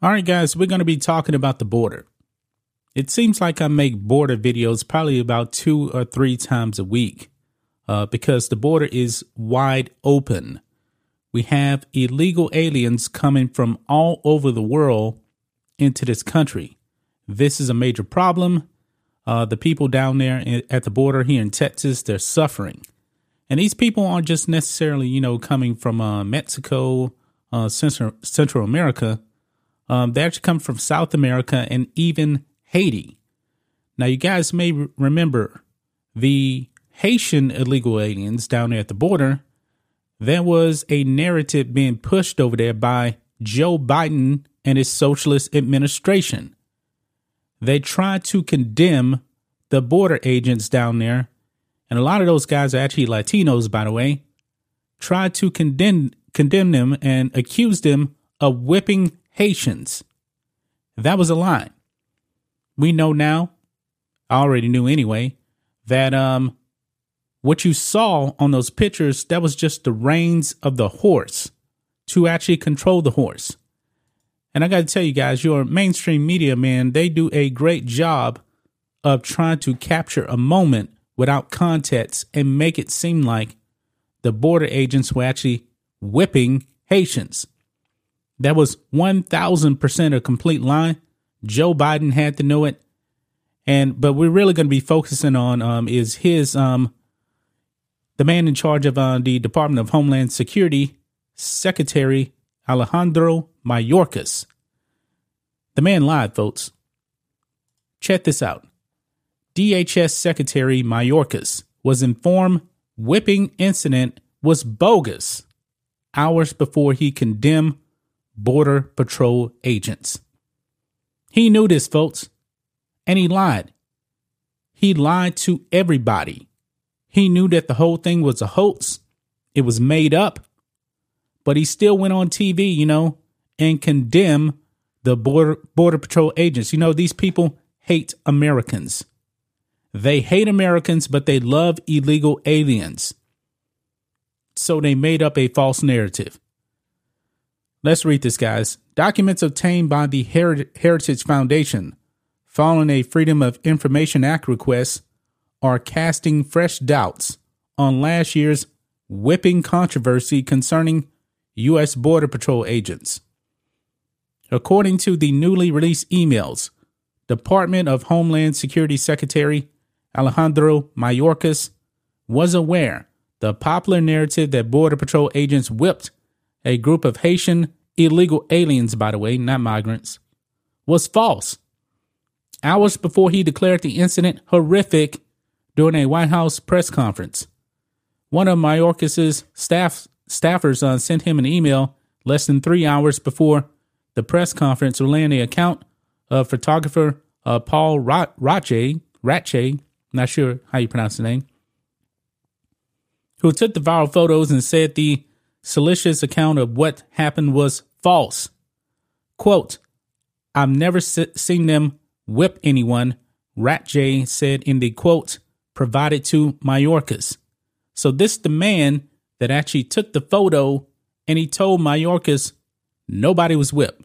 All right, guys, we're going to be talking about the border. It seems like I make border videos probably about two or three times a week uh, because the border is wide open. We have illegal aliens coming from all over the world into this country. This is a major problem. Uh, the people down there at the border here in Texas, they're suffering. And these people aren't just necessarily, you know, coming from uh, Mexico, uh, Central, Central America. Um, they actually come from South America and even Haiti. Now, you guys may remember the Haitian illegal aliens down there at the border. There was a narrative being pushed over there by Joe Biden and his socialist administration. They tried to condemn the border agents down there, and a lot of those guys are actually Latinos, by the way, tried to condemn condemn them and accuse them of whipping Haitians. That was a lie. We know now, I already knew anyway, that um what you saw on those pictures, that was just the reins of the horse to actually control the horse. And I got to tell you guys, your mainstream media, man, they do a great job of trying to capture a moment without context and make it seem like the border agents were actually whipping Haitians. That was 1000% a complete lie. Joe Biden had to know it. And but we're really going to be focusing on um, is his um, the man in charge of uh, the Department of Homeland Security, Secretary Alejandro Mayorkas. The man lied, folks. Check this out. DHS Secretary Mayorkas was informed whipping incident was bogus hours before he condemned Border Patrol agents. He knew this, folks, and he lied. He lied to everybody. He knew that the whole thing was a hoax, it was made up, but he still went on TV, you know, and condemned the border border patrol agents. You know, these people hate Americans. They hate Americans, but they love illegal aliens. So they made up a false narrative. Let's read this, guys. Documents obtained by the Heritage Foundation following a Freedom of Information Act request are casting fresh doubts on last year's whipping controversy concerning U.S. Border Patrol agents. According to the newly released emails, Department of Homeland Security Secretary Alejandro Mayorkas was aware the popular narrative that Border Patrol agents whipped a group of Haitian illegal aliens, by the way, not migrants, was false. Hours before he declared the incident horrific during a White House press conference. One of Mayorkas's staff staffers uh, sent him an email less than three hours before the press conference relaying the account of photographer uh, Paul Ratje, Ratje, not sure how you pronounce the name, who took the viral photos and said the salacious account of what happened was false. Quote, I've never seen them whip anyone, Ratje said in the quote provided to Mayorkas. So this the man that actually took the photo and he told Mayorkas nobody was whipped.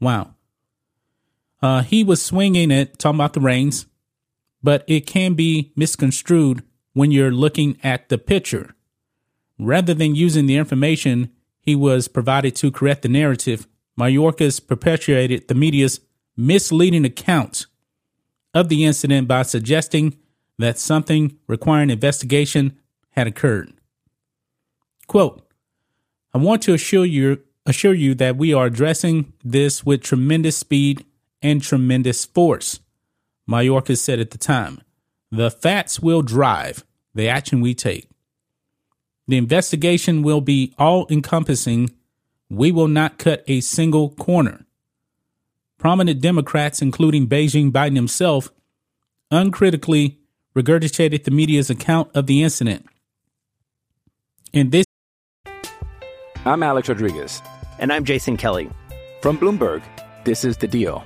Wow. Uh, he was swinging it, talking about the reins, but it can be misconstrued when you're looking at the picture. Rather than using the information he was provided to correct the narrative, Mayorkas perpetuated the media's misleading account of the incident by suggesting that something requiring investigation had occurred. Quote, I want to assure you assure you that we are addressing this with tremendous speed and tremendous force. Mayorkas said at the time, the facts will drive the action we take. The investigation will be all encompassing. We will not cut a single corner. Prominent Democrats, including Beijing Biden himself, uncritically regurgitated the media's account of the incident. In this, I'm Alex Rodriguez. And I'm Jason Kelly. From Bloomberg, this is The Deal.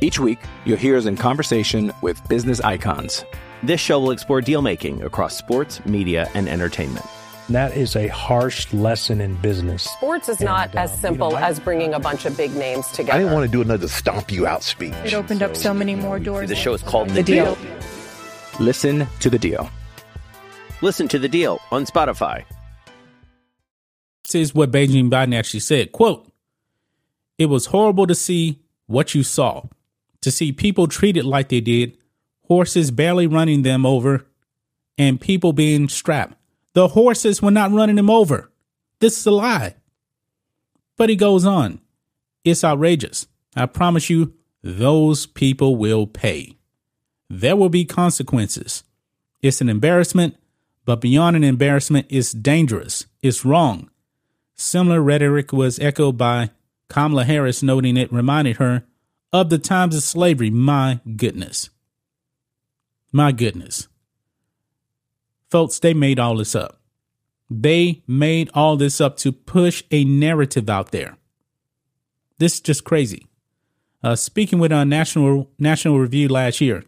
Each week, you'll hear us in conversation with business icons. This show will explore deal making across sports, media, and entertainment And that is a harsh lesson in business. Sports is not And, as um, simple you know, I- as bringing a bunch of big names together. I didn't want to do another stomp you out speech. It opened up so many more doors. The show is called The Deal. Listen to the deal. Listen to the deal on Spotify. This is what Beijing Biden actually said. Quote, it was horrible to see what you saw, to see people treated like they did, horses barely running them over, and people being strapped. The horses were not running him over. This is a lie. But he goes on. It's outrageous. I promise you, those people will pay. There will be consequences. It's an embarrassment, but beyond an embarrassment, it's dangerous. It's wrong. Similar rhetoric was echoed by Kamala Harris, noting it reminded her of the times of slavery. My goodness. My goodness. Folks, they made all this up. They made all this up to push a narrative out there. This is just crazy. Uh, speaking with a national national review last year,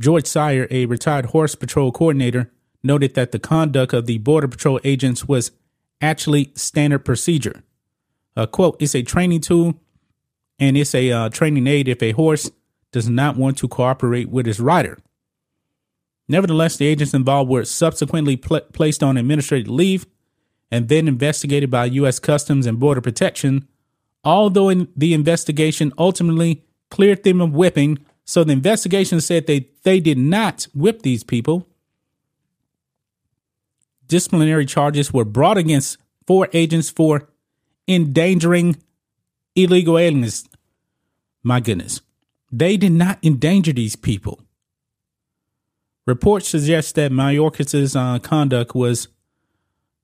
George Sire, a retired horse patrol coordinator, noted that the conduct of the Border Patrol agents was actually standard procedure. Uh, quote, it's a training tool and it's a uh, training aid if a horse does not want to cooperate with its rider. Nevertheless, the agents involved were subsequently pl- placed on administrative leave and then investigated by U.S. Customs and Border Protection, although in the investigation ultimately cleared them of whipping. So the investigation said they, they did not whip these people. Disciplinary charges were brought against four agents for endangering illegal aliens. My goodness. They did not endanger these people. Reports suggest that Mayorkas's uh, conduct was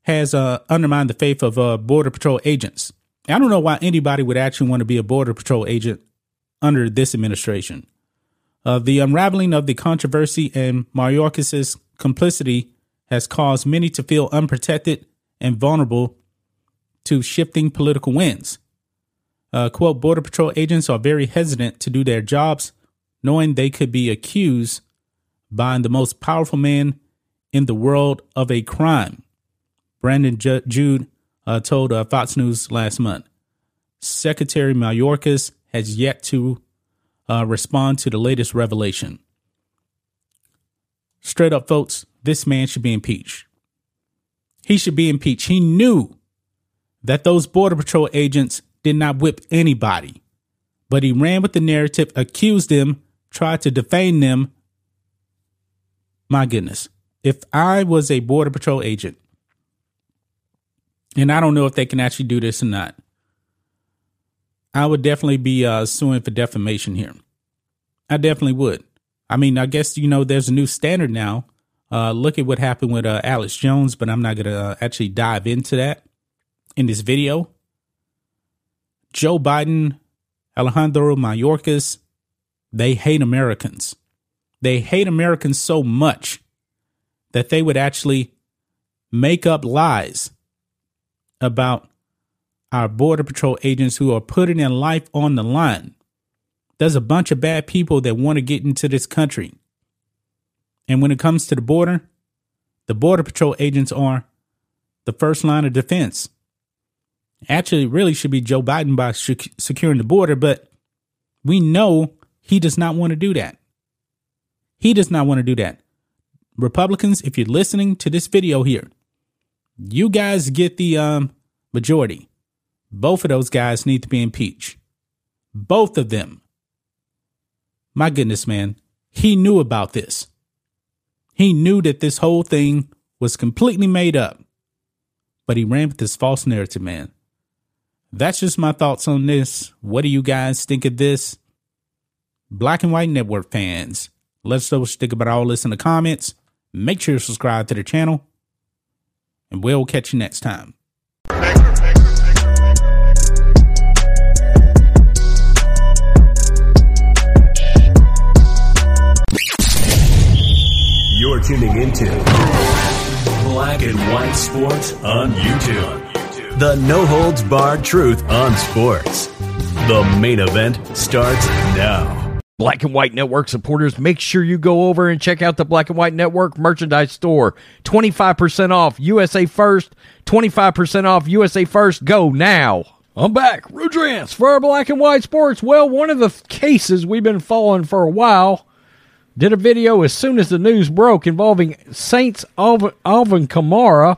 has uh, undermined the faith of uh, border patrol agents. I don't know why anybody would actually want to be a border patrol agent under this administration. Uh, the unraveling of the controversy and Mayorkas's complicity has caused many to feel unprotected and vulnerable to shifting political winds. Uh, quote, Border Patrol agents are very hesitant to do their jobs, knowing they could be accused by the most powerful man in the world of a crime. Brandon Ju- Jude uh, told uh, Fox News last month. Secretary Mayorkas has yet to uh, respond to the latest revelation. Straight up, folks, this man should be impeached. He should be impeached. He knew that those Border Patrol agents did not whip anybody, but he ran with the narrative, accused them, tried to defame them. My goodness. If I was a Border Patrol agent, and I don't know if they can actually do this or not, I would definitely be uh, suing for defamation here. I definitely would. I mean, I guess, you know, there's a new standard now. Uh, look at what happened with uh, Alex Jones, but I'm not going to uh, actually dive into that in this video. Joe Biden, Alejandro Mayorkas, they hate Americans. They hate Americans so much that they would actually make up lies about our Border Patrol agents who are putting their life on the line. There's a bunch of bad people that want to get into this country. And when it comes to the border, the Border Patrol agents are the first line of defense. Actually, really should be Joe Biden by securing the border, but we know he does not want to do that. He does not want to do that. Republicans, if you're listening to this video here, you guys get the um, majority. Both of those guys need to be impeached. Both of them. My goodness, man. He knew about this. He knew that this whole thing was completely made up. But he ran with this false narrative, man. That's just my thoughts on this. What do you guys think of this? Black and White Network fans, let us know what you think about all this in the comments. Make sure you subscribe to the channel. And we'll catch you next time. You're tuning into Black and White Sports on YouTube. The no holds barred truth on sports. The main event starts now. Black and White Network supporters, make sure you go over and check out the Black and White Network merchandise store. 25% off USA First, 25% off USA First. Go now. I'm back. Rudrance for our Black and White Sports. Well, one of the cases we've been following for a while did a video as soon as the news broke involving Saints Alvin, Alvin Kamara,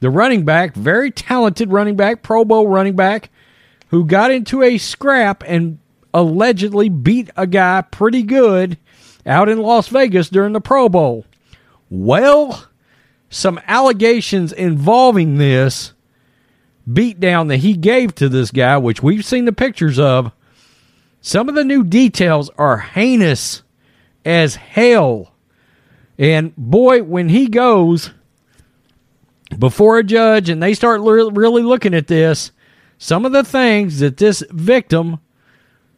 the running back, very talented running back, Pro Bowl running back, who got into a scrap and allegedly beat a guy pretty good out in Las Vegas during the Pro Bowl. Well, some allegations involving this beatdown that he gave to this guy, which we've seen the pictures of, some of the new details are heinous as hell. And boy, when he goes before a judge and they start really looking at this, some of the things that this victim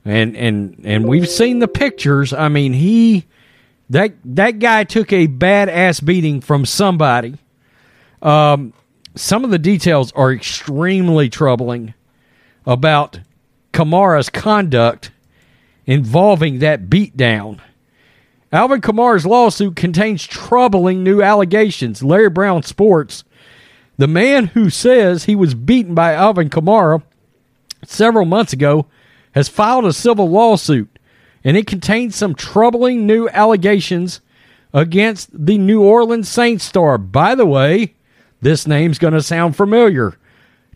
and and and we've seen the pictures. I mean, he that that guy took a badass beating from somebody. Um, some of the details are extremely troubling about Kamara's conduct involving that beatdown. Alvin Kamara's lawsuit contains troubling new allegations. Larry Brown Sports, the man who says he was beaten by Alvin Kamara several months ago, has filed a civil lawsuit, and it contains some troubling new allegations against the New Orleans Saints star. By the way, this name's going to sound familiar.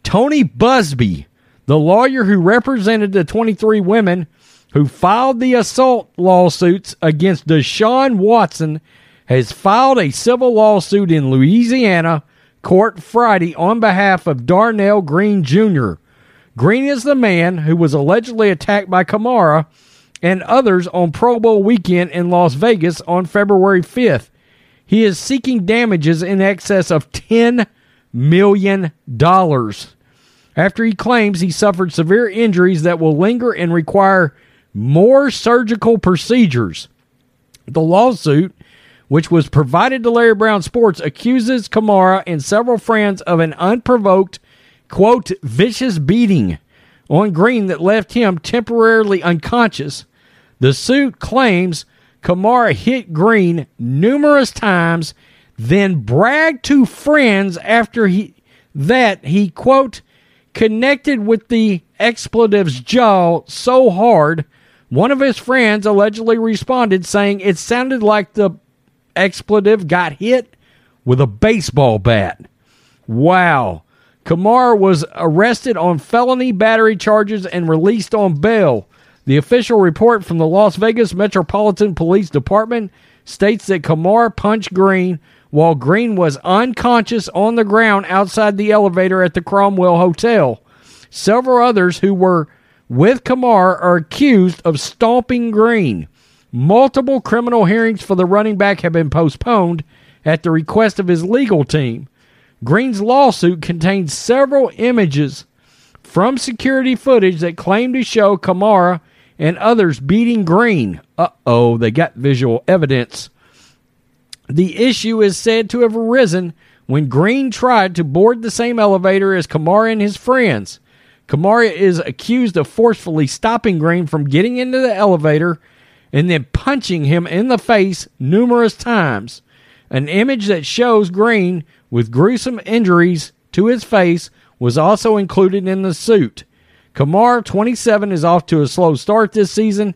Tony Buzbee, the lawyer who represented the 23 women who filed the assault lawsuits against Deshaun Watson, has filed a civil lawsuit in Louisiana court Friday on behalf of Darnell Green Jr. Green is the man who was allegedly attacked by Kamara and others on Pro Bowl weekend in Las Vegas on February 5th. He is seeking damages in excess of $10 million after he claims he suffered severe injuries that will linger and require more surgical procedures. The lawsuit, which was provided to Larry Brown Sports, accuses Kamara and several friends of an unprovoked quote, vicious beating on Green that left him temporarily unconscious. The suit claims Kamara hit Green numerous times, then bragged to friends after he that he quote connected with the expletive's jaw so hard. One of his friends allegedly responded saying it sounded like the expletive got hit with a baseball bat. Wow. Kamara was arrested on felony battery charges and released on bail. The official report from the Las Vegas Metropolitan Police Department states that Kamara punched Green while Green was unconscious on the ground outside the elevator at the Cromwell Hotel. Several others who were with Kamara are accused of stomping Green. Multiple criminal hearings for the running back have been postponed at the request of his legal team. Green's lawsuit contains several images from security footage that claim to show Kamara and others beating Green. Uh oh, they got visual evidence. The issue is said to have arisen when Green tried to board the same elevator as Kamara and his friends. Kamara is accused of forcefully stopping Green from getting into the elevator and then punching him in the face numerous times. An image that shows Green with gruesome injuries to his face was also included in the suit. Kamara, 27, is off to a slow start this season.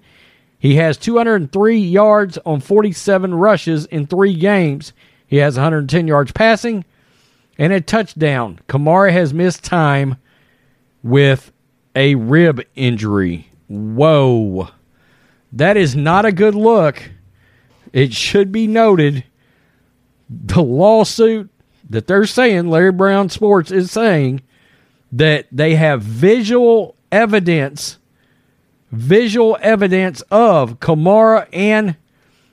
He has 203 yards on 47 rushes in three games. He has 110 yards passing and a touchdown. Kamara has missed time with a rib injury. Whoa. That is not a good look. It should be noted the lawsuit that they're saying, Larry Brown Sports is saying that they have visual evidence, visual evidence of Kamara and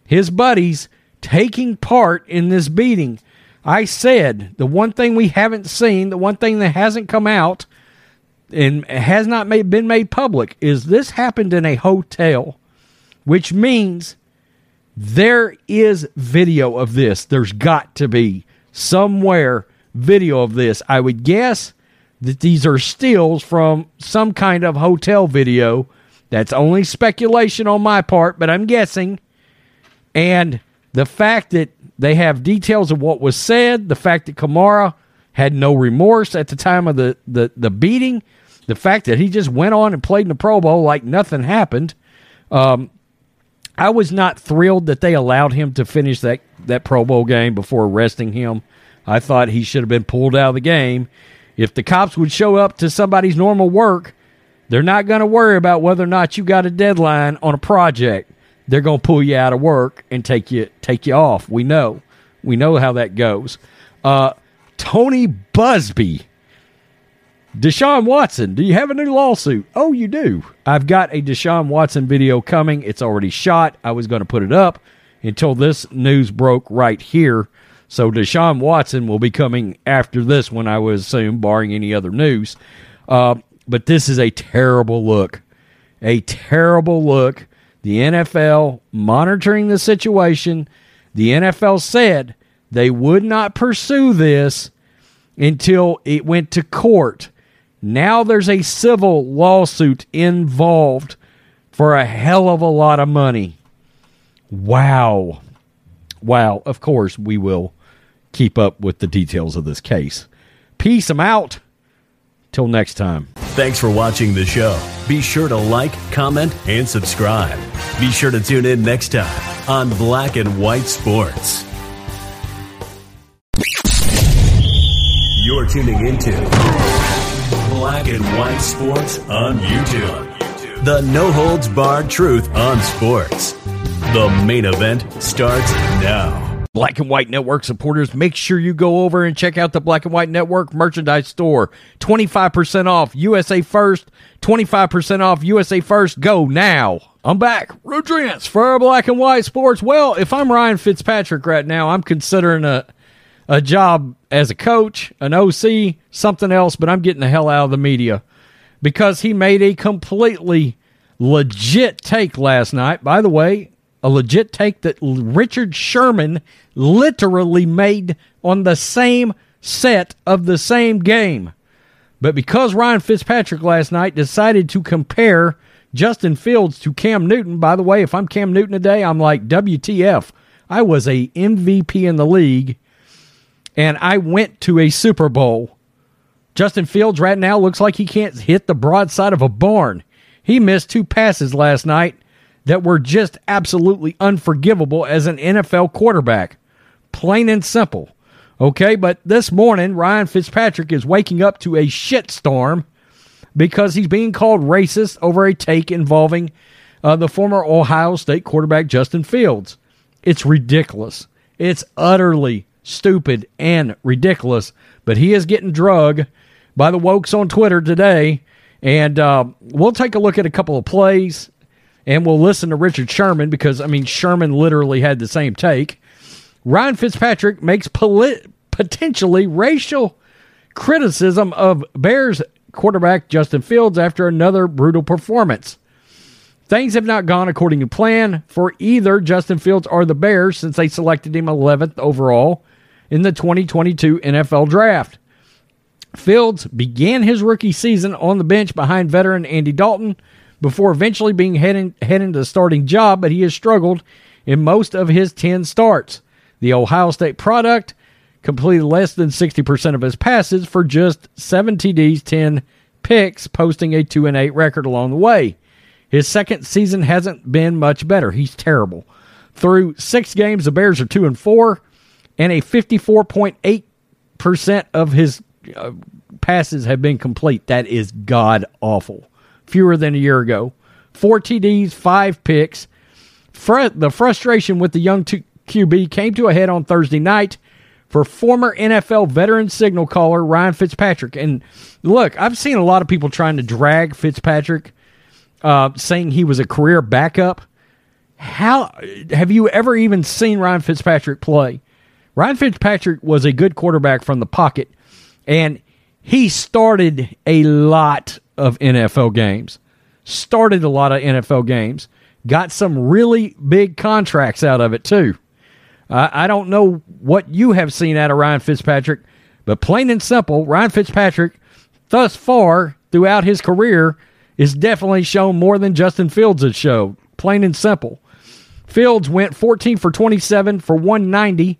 his buddies taking part in this beating. I said the one thing we haven't seen, the one thing that hasn't come out and has not made, been made public is this happened in a hotel, which means there is video of this. There's got to be somewhere video of this. I would guess that these are stills from some kind of hotel video That's only speculation on my part, but I'm guessing. And the fact that they have details of what was said, the fact that Kamara had no remorse at the time of the, the, the beating, the fact that he just went on and played in the Pro Bowl like nothing happened. Um, I was not thrilled that they allowed him to finish that, that Pro Bowl game before arresting him. I thought he should have been pulled out of the game. If the cops would show up to somebody's normal work, they're not going to worry about whether or not you got a deadline on a project. They're going to pull you out of work and take you take you off. We know, we know how that goes. Uh, Tony Buzbee, Deshaun Watson. Do you have a new lawsuit? Oh, you do. I've got a Deshaun Watson video coming. It's already shot. I was going to put it up until this news broke right here. So Deshaun Watson will be coming after this one, I would assume, barring any other news. Uh, but this is a terrible look. A terrible look. The NFL monitoring the situation. The NFL said they would not pursue this until it went to court. Now there's a civil lawsuit involved for a hell of a lot of money. Wow. Wow. Of course, we will keep up with the details of this case. Peace. I'm out. Till next time. Thanks for watching the show. Be sure to like, comment, and subscribe. Be sure to tune in next time on Black and White Sports. You're tuning into Black and White Sports on YouTube. The no holds barred truth on sports. The main event starts now. Black and White Network supporters, make sure you go over and check out the Black and White Network merchandise store. 25% off USA First, 25% off USA First. Go now. I'm back. Rodrance for Black and White Sports. Well, if I'm Ryan Fitzpatrick right now, I'm considering a a job as a coach, an OC, something else, but I'm getting the hell out of the media because he made a completely legit take last night. By the way, a legit take that Richard Sherman literally made on the same set of the same game. But because Ryan Fitzpatrick last night decided to compare Justin Fields to Cam Newton, by the way, if I'm Cam Newton today, I'm like, WTF. I was a MVP in the league and I went to a Super Bowl. Justin Fields right now looks like he can't hit the broadside of a barn. He missed two passes last night that were just absolutely unforgivable as an NFL quarterback. Plain and simple. Okay, but this morning, Ryan Fitzpatrick is waking up to a shitstorm because he's being called racist over a take involving uh, the former Ohio State quarterback Justin Fields. It's ridiculous. It's utterly stupid and ridiculous. But he is getting drug by the wokes on Twitter today. And uh, we'll take a look at a couple of plays and we'll listen to Richard Sherman because, I mean, Sherman literally had the same take. Ryan Fitzpatrick makes potentially racial criticism of Bears quarterback Justin Fields after another brutal performance. Things have not gone according to plan for either Justin Fields or the Bears since they selected him 11th overall in the 2022 NFL Draft. Fields began his rookie season on the bench behind veteran Andy Dalton before eventually being heading, heading to the starting job, but he has struggled in most of his 10 starts. The Ohio State product completed less than 60% of his passes for just 7 TDs, 10 picks, posting a 2 and 8 record along the way. His second season hasn't been much better. He's terrible. Through 6 games the Bears are 2 and 4 and a 54.8% of his uh, passes have been complete. That is god awful. Fewer than a year ago. 4 TDs, 5 picks. Fr- the frustration with the young t- QB came to a head on Thursday night for former NFL veteran signal caller Ryan Fitzpatrick. And look, I've seen a lot of people trying to drag Fitzpatrick, uh, saying he was a career backup. How have you ever even seen Ryan Fitzpatrick play? Ryan Fitzpatrick was a good quarterback from the pocket, and he started a lot of NFL games. Started a lot of NFL games. Got some really big contracts out of it, too. I don't know what you have seen out of Ryan Fitzpatrick, but plain and simple, Ryan Fitzpatrick, thus far throughout his career, is definitely shown more than Justin Fields has shown. Plain and simple. Fields went 14 for 27 for 190.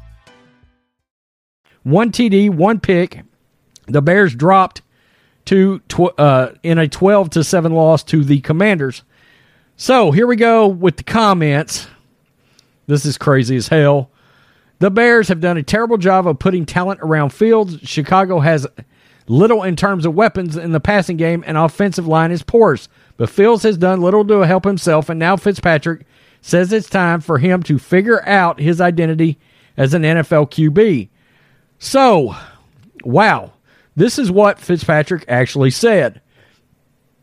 One TD, one pick. The Bears dropped to tw- uh, in a 12 to 7 loss to the Commanders. So here we go with the comments. This is crazy as hell. The Bears have done a terrible job of putting talent around Fields. Chicago has little in terms of weapons in the passing game, and offensive line is porous. But Fields has done little to help himself, and now Fitzpatrick says it's time for him to figure out his identity as an NFL QB. So, wow, this is what Fitzpatrick actually said.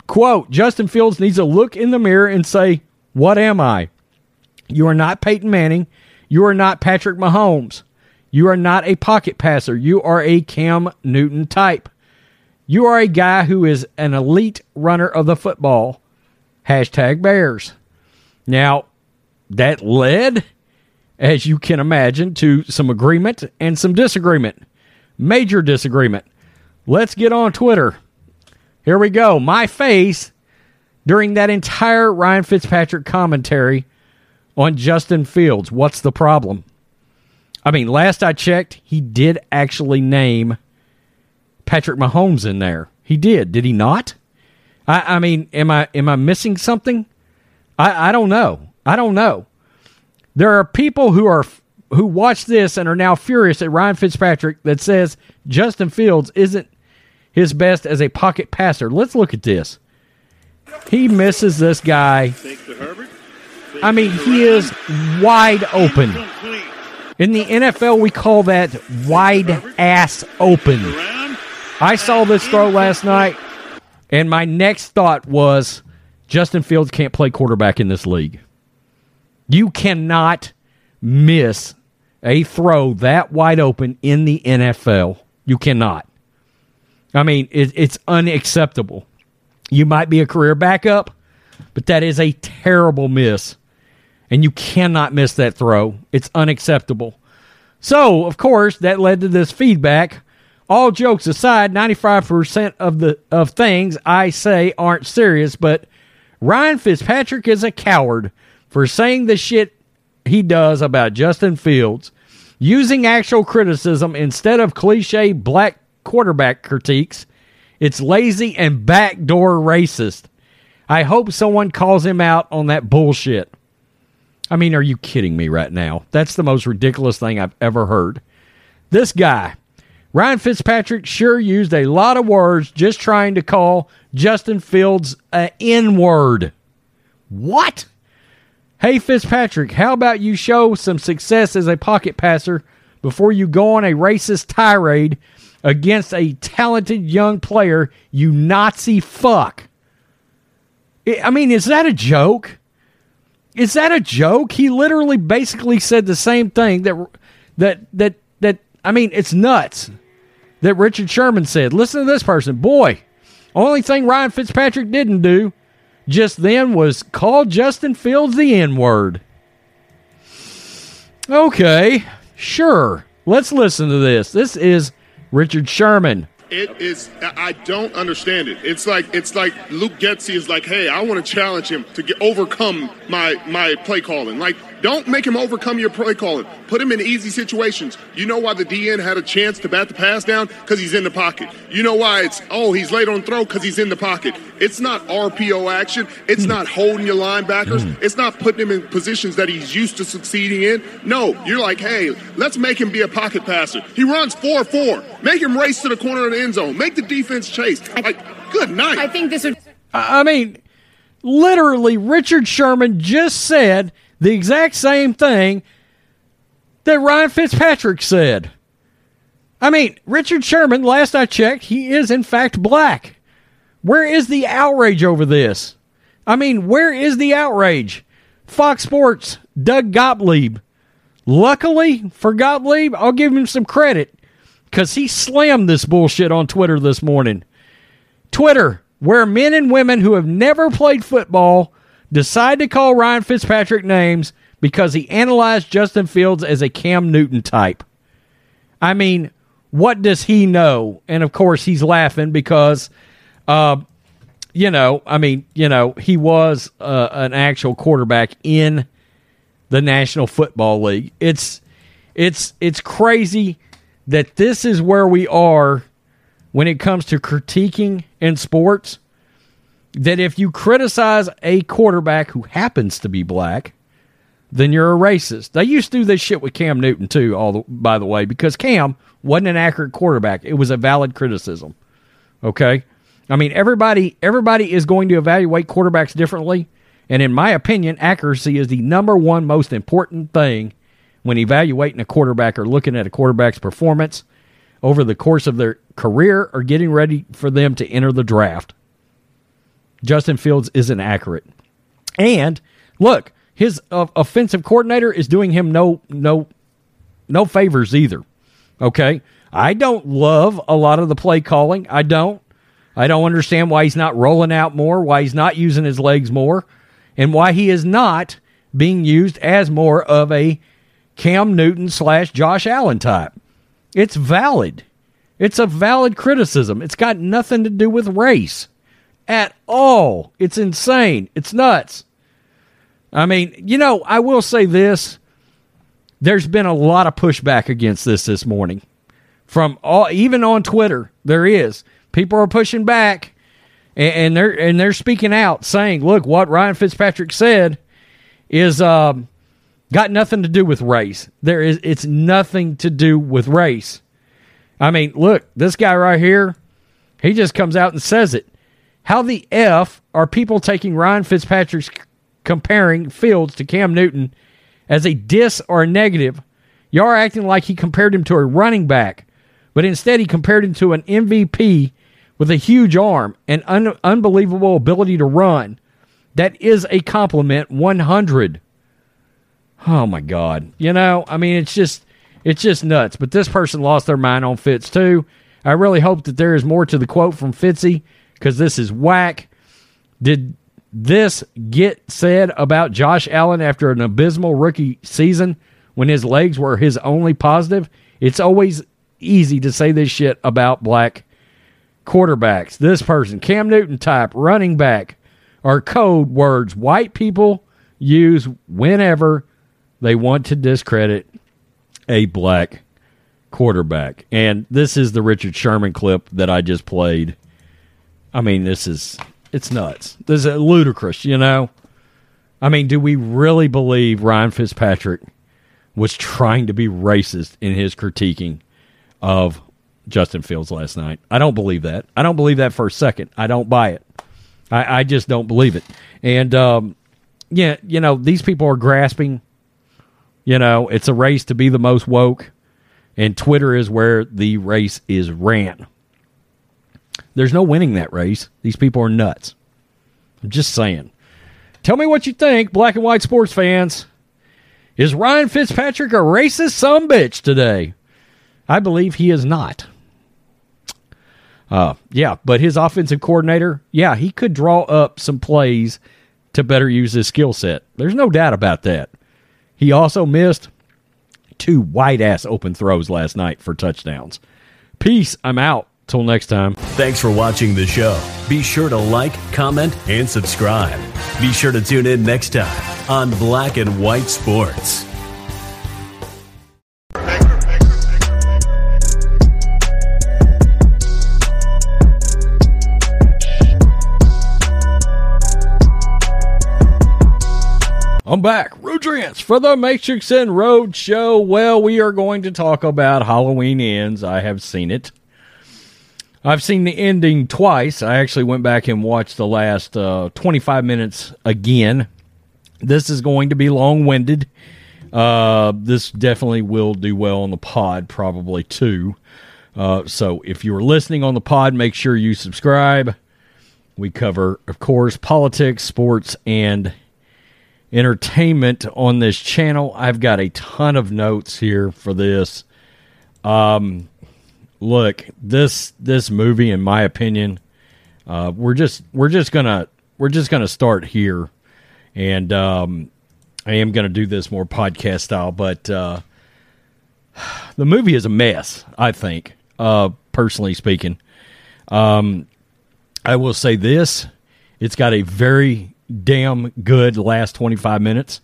Quote, Justin Fields needs to look in the mirror and say, What am I? You are not Peyton Manning. You are not Patrick Mahomes. You are not a pocket passer. You are a Cam Newton type. You are a guy who is an elite runner of the football. Hashtag Bears. Now, that led, as you can imagine, to some agreement and some disagreement. Major disagreement. Let's get on Twitter. Here we go. My face during that entire Ryan Fitzpatrick commentary on Justin Fields. What's the problem? I mean, last I checked, he did actually name Patrick Mahomes in there. He did, did he not? I, I mean, am I am I missing something? I, I don't know. I don't know. There are people who are who watch this and are now furious at Ryan Fitzpatrick that says Justin Fields isn't his best as a pocket passer. Let's look at this. He misses this guy. I mean, he is wide open. In the NFL, we call that wide ass open. I saw this throw last night, and my next thought was Justin Fields can't play quarterback in this league. You cannot miss a throw that wide open in the NFL. You cannot. I mean, it, it's unacceptable. You might be a career backup, but that is a terrible miss. And you cannot miss that throw. It's unacceptable. So, of course, that led to this feedback. All jokes aside, 95% of the of things I say aren't serious, but Ryan Fitzpatrick is a coward for saying the shit he does about Justin Fields, using actual criticism instead of cliche black quarterback critiques. It's lazy and backdoor racist. I hope someone calls him out on that bullshit. I mean, are you kidding me right now? That's the most ridiculous thing I've ever heard. This guy, Ryan Fitzpatrick, sure used a lot of words just trying to call Justin Fields an N word. What? Hey, Fitzpatrick, how about you show some success as a pocket passer before you go on a racist tirade against a talented young player, you Nazi fuck? I mean, is that a joke? Is that a joke? He literally basically said the same thing that that that that I mean, it's nuts. That Richard Sherman said. Listen to this person. Boy, only thing Ryan Fitzpatrick didn't do just then was call Justin Fields the N-word. Okay, sure. Let's listen to this. This is Richard Sherman. It is. I don't understand it. It's like it's like Luke Getsy is like, hey, I want to challenge him to get, overcome my my play calling. Like, don't make him overcome your play calling. Put him in easy situations. You know why the DN had a chance to bat the pass down because he's in the pocket. You know why it's oh he's late on throw because he's in the pocket. It's not RPO action. It's not holding your linebackers. Hmm. It's not putting him in positions that he's used to succeeding in. No, you're like, hey, let's make him be a pocket passer. He runs four four. Make him race to the corner of the end zone. Make the defense chase. Like, good night. I think this would. I I mean, literally, Richard Sherman just said the exact same thing that Ryan Fitzpatrick said. I mean, Richard Sherman, last I checked, he is in fact black. Where is the outrage over this? I mean, where is the outrage? Fox Sports, Doug Gottlieb. Luckily for Gottlieb, I'll give him some credit because he slammed this bullshit on Twitter this morning. Twitter, where men and women who have never played football decide to call Ryan Fitzpatrick names because he analyzed Justin Fields as a Cam Newton type. I mean, what does he know? And of course, he's laughing because, uh, you know, I mean, you know, he was uh, an actual quarterback in the National Football League. It's it's it's crazy that this is where we are when it comes to critiquing in sports. That if you criticize a quarterback who happens to be black, then you're a racist. They used to do this shit with Cam Newton too. All the, by the way, because Cam wasn't an accurate quarterback, it was a valid criticism. Okay, I mean everybody everybody is going to evaluate quarterbacks differently, and in my opinion, accuracy is the number one most important thing when evaluating a quarterback or looking at a quarterback's performance over the course of their career or getting ready for them to enter the draft. Justin Fields isn't accurate, and look his uh, offensive coordinator is doing him no no no favors either. Okay, I don't love a lot of the play calling. I don't. I don't understand why he's not rolling out more, why he's not using his legs more, and why he is not being used as more of a Cam Newton slash Josh Allen type. It's valid. It's a valid criticism. It's got nothing to do with race at all. It's insane. It's nuts. I mean, you know, I will say this. There's been a lot of pushback against this this morning. From all even on Twitter, there is. People are pushing back and, and they're and they're speaking out saying, look, what Ryan Fitzpatrick said is um, got nothing to do with race. There is it's nothing to do with race. I mean, look, this guy right here, he just comes out and says it. How the F are people taking Ryan Fitzpatrick's comparing Fields to Cam Newton as a diss or a negative. Y'all are acting like he compared him to a running back, but instead he compared him to an MVP with a huge arm and un- unbelievable ability to run. That is a compliment 100. Oh my god. You know, I mean it's just it's just nuts. But this person lost their mind on Fitz too. I really hope that there is more to the quote from Fitzy because this is whack. Did this get said about Josh Allen after an abysmal rookie season when his legs were his only positive? It's always easy to say this shit about black quarterbacks. This person, Cam Newton type, running back, are code words white people use whenever they want to discredit a black quarterback. And this is the Richard Sherman clip that I just played. I mean, this is it's nuts. This is ludicrous, you know? I mean, do we really believe Ryan Fitzpatrick was trying to be racist in his critiquing of Justin Fields last night? I don't believe that. I don't believe that for a second. I don't buy it. I, I just don't believe it. And, um, yeah, you know, these people are grasping. You know, it's a race to be the most woke, and Twitter is where the race is ran. There's no winning that race. These people are nuts. I'm just saying. Tell me what you think, black and white sports fans. Is Ryan Fitzpatrick a racist bitch today? I believe he is not. Uh, yeah, but his offensive coordinator, yeah, he could draw up some plays to better use his skill set. There's no doubt about that. He also missed two wide ass open throws last night for touchdowns. Peace. I'm out. Till next time. Thanks for watching the show. Be sure to like, comment, and subscribe. Be sure to tune in next time on Black and White Sports. I'm back. Rodrance for the Matrix and Road Show. Well, we are going to talk about Halloween Ends. I have seen it. I've seen the ending twice. I actually went back and watched the last uh, 25 minutes again. This is going to be long winded. Uh, this definitely will do well on the pod, probably too. Uh, so if you're listening on the pod, make sure you subscribe. We cover, of course, politics, sports, and entertainment on this channel. I've got a ton of notes here for this. Um, look, this this movie, in my opinion, uh, we're just we're just gonna we're just gonna start here, and um, I am gonna do this more podcast style, but uh, the movie is a mess. I think, uh, personally speaking, um, I will say this: it's got a very damn good last twenty five minutes.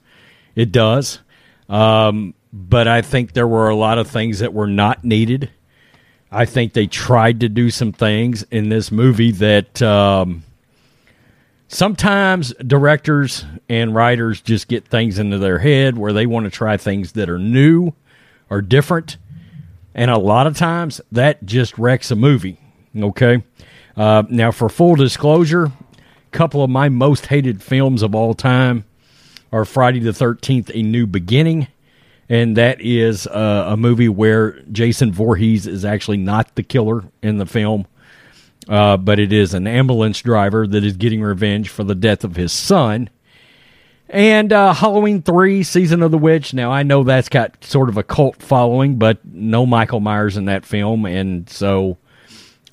It does. Um, but I think there were a lot of things that were not needed. I think they tried to do some things in this movie that um, sometimes directors and writers just get things into their head where they want to try things that are new or different. And a lot of times that just wrecks a movie. Okay. Uh, now, for full disclosure, a couple of my most hated films of all time are Friday the 13th, A New Beginning and that is uh, a movie where Jason Voorhees is actually not the killer in the film, uh, but it is an ambulance driver that is getting revenge for the death of his son. And uh, Halloween 3, Season of the Witch. Now, I know that's got sort of a cult following, but no Michael Myers in that film. And so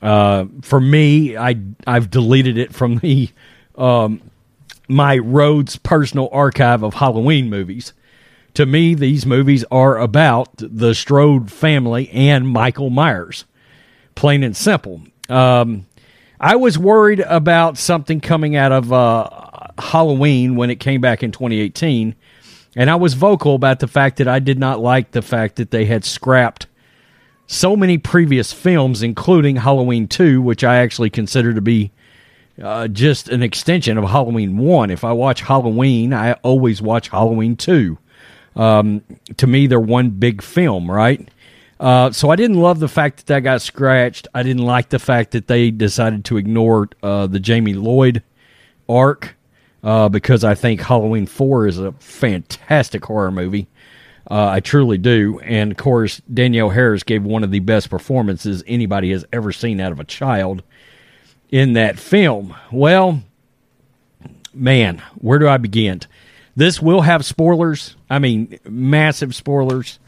uh, for me, I, I've deleted it from the um, my Rhodes personal archive of Halloween movies to me, these movies are about the Strode family and Michael Myers, plain and simple. Um, I was worried about something coming out of uh, Halloween when it came back in 2018, and I was vocal about the fact that I did not like the fact that they had scrapped so many previous films, including Halloween 2, which I actually consider to be uh, just an extension of Halloween 1. If I watch Halloween, I always watch Halloween 2. Um, to me, they're one big film, right? Uh, so I didn't love the fact that that got scratched. I didn't like the fact that they decided to ignore uh, the Jamie Lloyd arc uh, because I think Halloween 4 is a fantastic horror movie. Uh, I truly do. And of course, Danielle Harris gave one of the best performances anybody has ever seen out of a child in that film. Well, man, where do I begin? This will have spoilers. I mean, massive spoilers.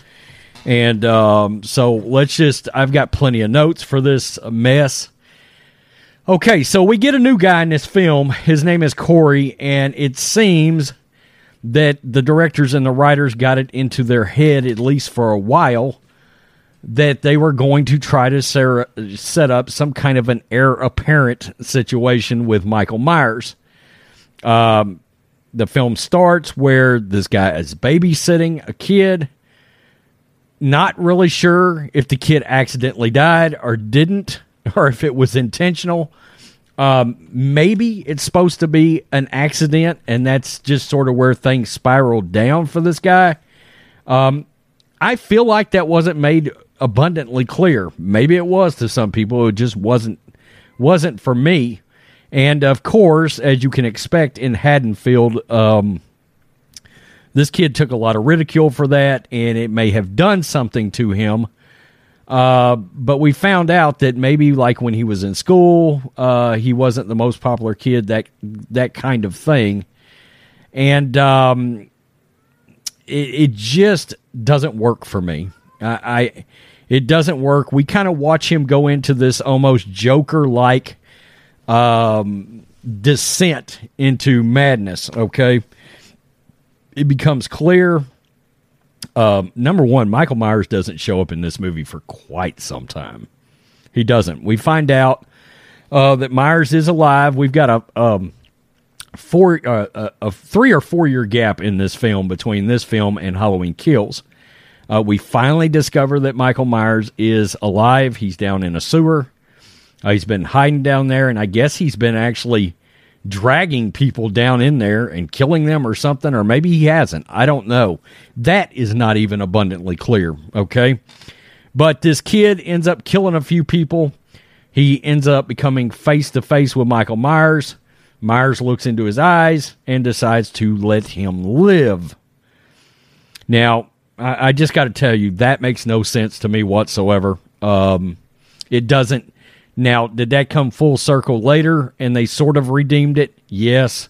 And um, so let's just, I've got plenty of notes for this mess. Okay, so we get a new guy in this film. His name is Corey, and it seems that the directors and the writers got it into their head, at least for a while, that they were going to try to set up some kind of an heir apparent situation with Michael Myers. Um, the film starts where this guy is babysitting a kid. Not really sure if the kid accidentally died or didn't, or if it was intentional. Um, maybe it's supposed to be an accident, and that's just sort of where things spiraled down for this guy. Um, I feel like that wasn't made abundantly clear. Maybe it was to some people. It just wasn't wasn't for me. And of course, as you can expect in Haddonfield, um, this kid took a lot of ridicule for that, and it may have done something to him. Uh, but we found out that maybe, like when he was in school, uh, he wasn't the most popular kid. That that kind of thing, and um, it, it, just doesn't work for me. I, I it doesn't work. We kind of watch him go into this almost Joker like um, descent into madness. Okay, it becomes clear. Um, number one, Michael Myers doesn't show up in this movie for quite some time. He doesn't. We find out uh, that Myers is alive. We've got a um, four, uh, a, a, three or four year gap in this film between this film and Halloween Kills. Uh, we finally discover that Michael Myers is alive. He's down in a sewer. Uh, he's been hiding down there, and I guess he's been actually dragging people down in there and killing them or something, or maybe he hasn't. I don't know. That is not even abundantly clear, okay? But this kid ends up killing a few people. He ends up becoming face to face with Michael Myers. Myers looks into his eyes and decides to let him live. Now, I, I just got to tell you, that makes no sense to me whatsoever. Um, it doesn't Now, did that come full circle later and they sort of redeemed it? Yes,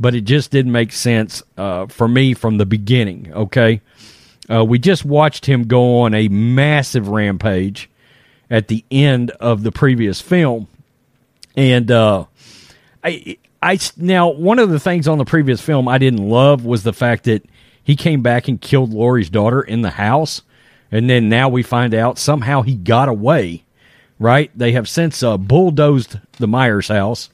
but it just didn't make sense uh, for me from the beginning, okay? Uh, we just watched him go on a massive rampage at the end of the previous film. And uh, I, I now one of the things on the previous film I didn't love was the fact that he came back and killed Laurie's daughter in the house, and then now we find out somehow he got away. Right? They have since uh, bulldozed the Myers house.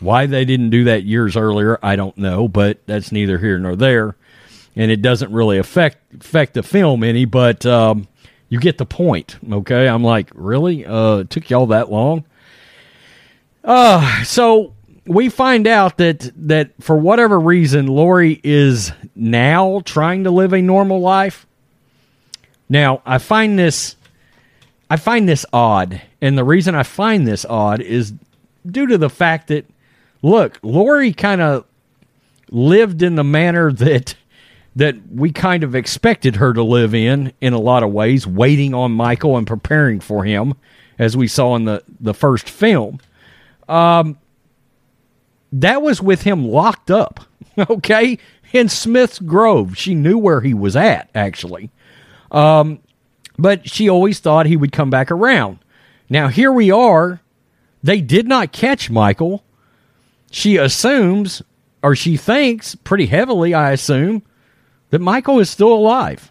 Why they didn't do that years earlier, I don't know, but that's neither here nor there, and it doesn't really affect affect the film any. But um, you get the point, okay? I'm like, really? Uh, it took y'all that long? Uh, so we find out that that for whatever reason, Laurie is now trying to live a normal life. Now, I find this I find this odd, and the reason I find this odd is due to the fact that look, Laurie kind of lived in the manner that that we kind of expected her to live in in a lot of ways, waiting on Michael and preparing for him, as we saw in the the first film. Um, that was with him locked up, okay, in Smith's Grove. She knew where he was at, actually. Um, but she always thought he would come back around. Now, here we are. They did not catch Michael. She assumes, or she thinks pretty heavily, I assume, that Michael is still alive.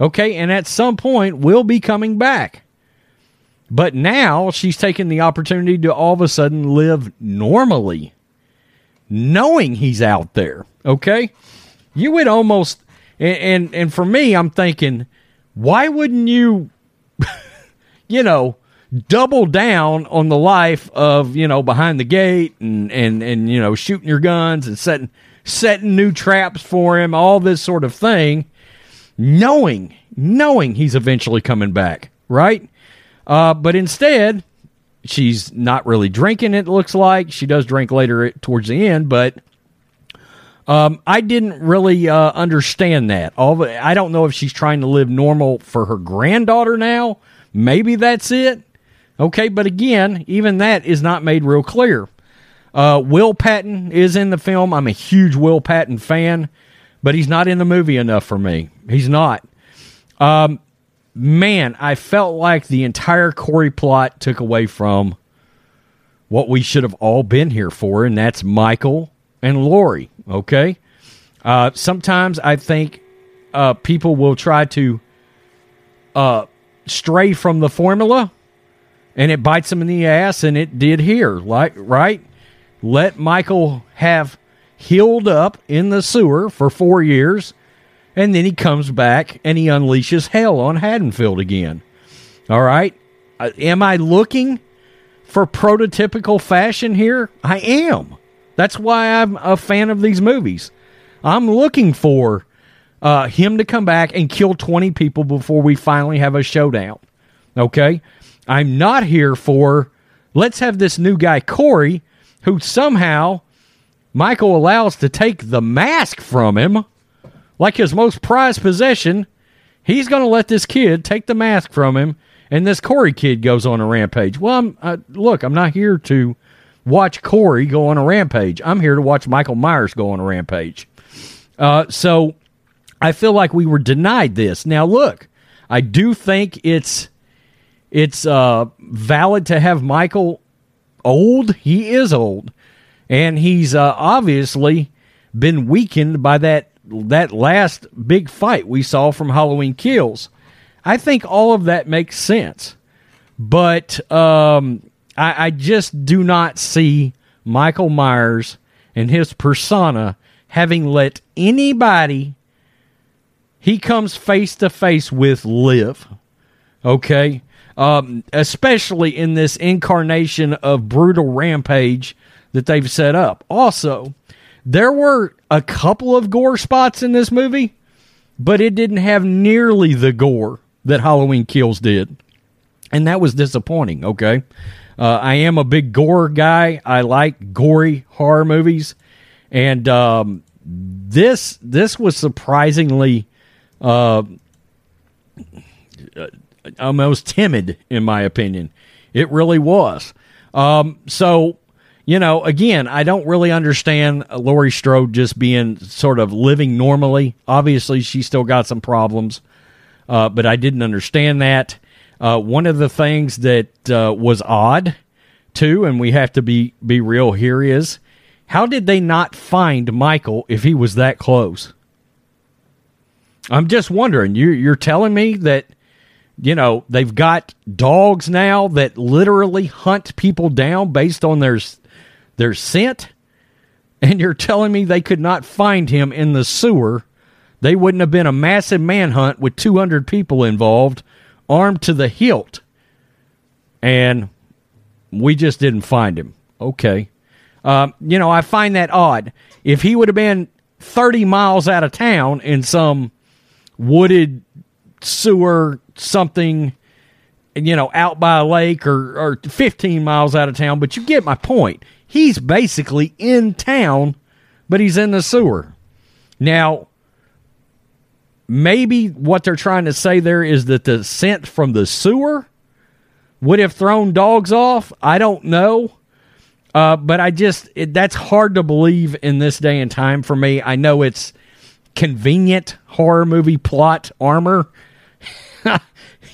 Okay, and at some point will be coming back. But now she's taking the opportunity to all of a sudden live normally knowing he's out there. Okay, you would almost and and, and for me, I'm thinking, why wouldn't you, you know, double down on the life of you know behind the gate and and and you know shooting your guns and setting setting new traps for him, all this sort of thing, knowing knowing he's eventually coming back, right? Uh, but instead, she's not really drinking. It looks like she does drink later towards the end, but um, I didn't really uh, understand that. All I don't know if she's trying to live normal for her granddaughter now. Maybe that's it. Okay, but again, even that is not made real clear. Uh, Will Patton is in the film. I'm a huge Will Patton fan, but he's not in the movie enough for me. He's not. Um, man, I felt like the entire Corey plot took away from what we should have all been here for, and that's Michael and Laurie. Okay. Uh, sometimes I think uh, people will try to uh, stray from the formula, and it bites him in the ass, and it did here. Like right, let Michael have healed up in the sewer for four years and then he comes back and he unleashes hell on Haddonfield again. All right. Uh, am I looking for prototypical fashion here? I am. That's why I'm a fan of these movies. I'm looking for uh, him to come back and kill 20 people before we finally have a showdown. Okay? I'm not here for let's have this new guy, Corey, who somehow Michael allows to take the mask from him like his most prized possession, he's going to let this kid take the mask from him, and this Corey kid goes on a rampage. Well, I'm, uh, look, I'm not here to watch Corey go on a rampage. I'm here to watch Michael Myers go on a rampage. Uh, so I feel like we were denied this. Now, look, I do think it's it's uh, valid to have Michael old. He is old, and he's uh, obviously been weakened by that that last big fight we saw from Halloween Kills. I think all of that makes sense, but um, I, I just do not see Michael Myers and his persona having let anybody he comes face to face with live. Okay? Um, especially in this incarnation of brutal rampage that they've set up. Also, there were a couple of gore spots in this movie, but it didn't have nearly the gore that Halloween Kills did. And that was disappointing, okay? Uh, I am a big gore guy. I like gory horror movies. And um, this this was surprisingly uh, almost timid, in my opinion. It really was. Um, so, you know, again, I don't really understand Laurie Strode just being sort of living normally. Obviously, she still got some problems, uh, but I didn't understand that. Uh, one of the things that uh, was odd, too, and we have to be be real here is how did they not find Michael if he was that close? I'm just wondering. You, you're telling me that you know they've got dogs now that literally hunt people down based on their their scent, and you're telling me they could not find him in the sewer. They wouldn't have been a massive manhunt with 200 people involved, armed to the hilt, and we just didn't find him. Okay. Um, you know, I find that odd. If he would have been 30 miles out of town in some wooded sewer something you know out by a lake or, or 15 miles out of town but you get my point. He's basically in town but he's in the sewer. Now maybe what they're trying to say there is that the scent from the sewer would have thrown dogs off. I don't know. Uh, but i just it, that's hard to believe in this day and time for me. I know it's convenient horror movie plot armor.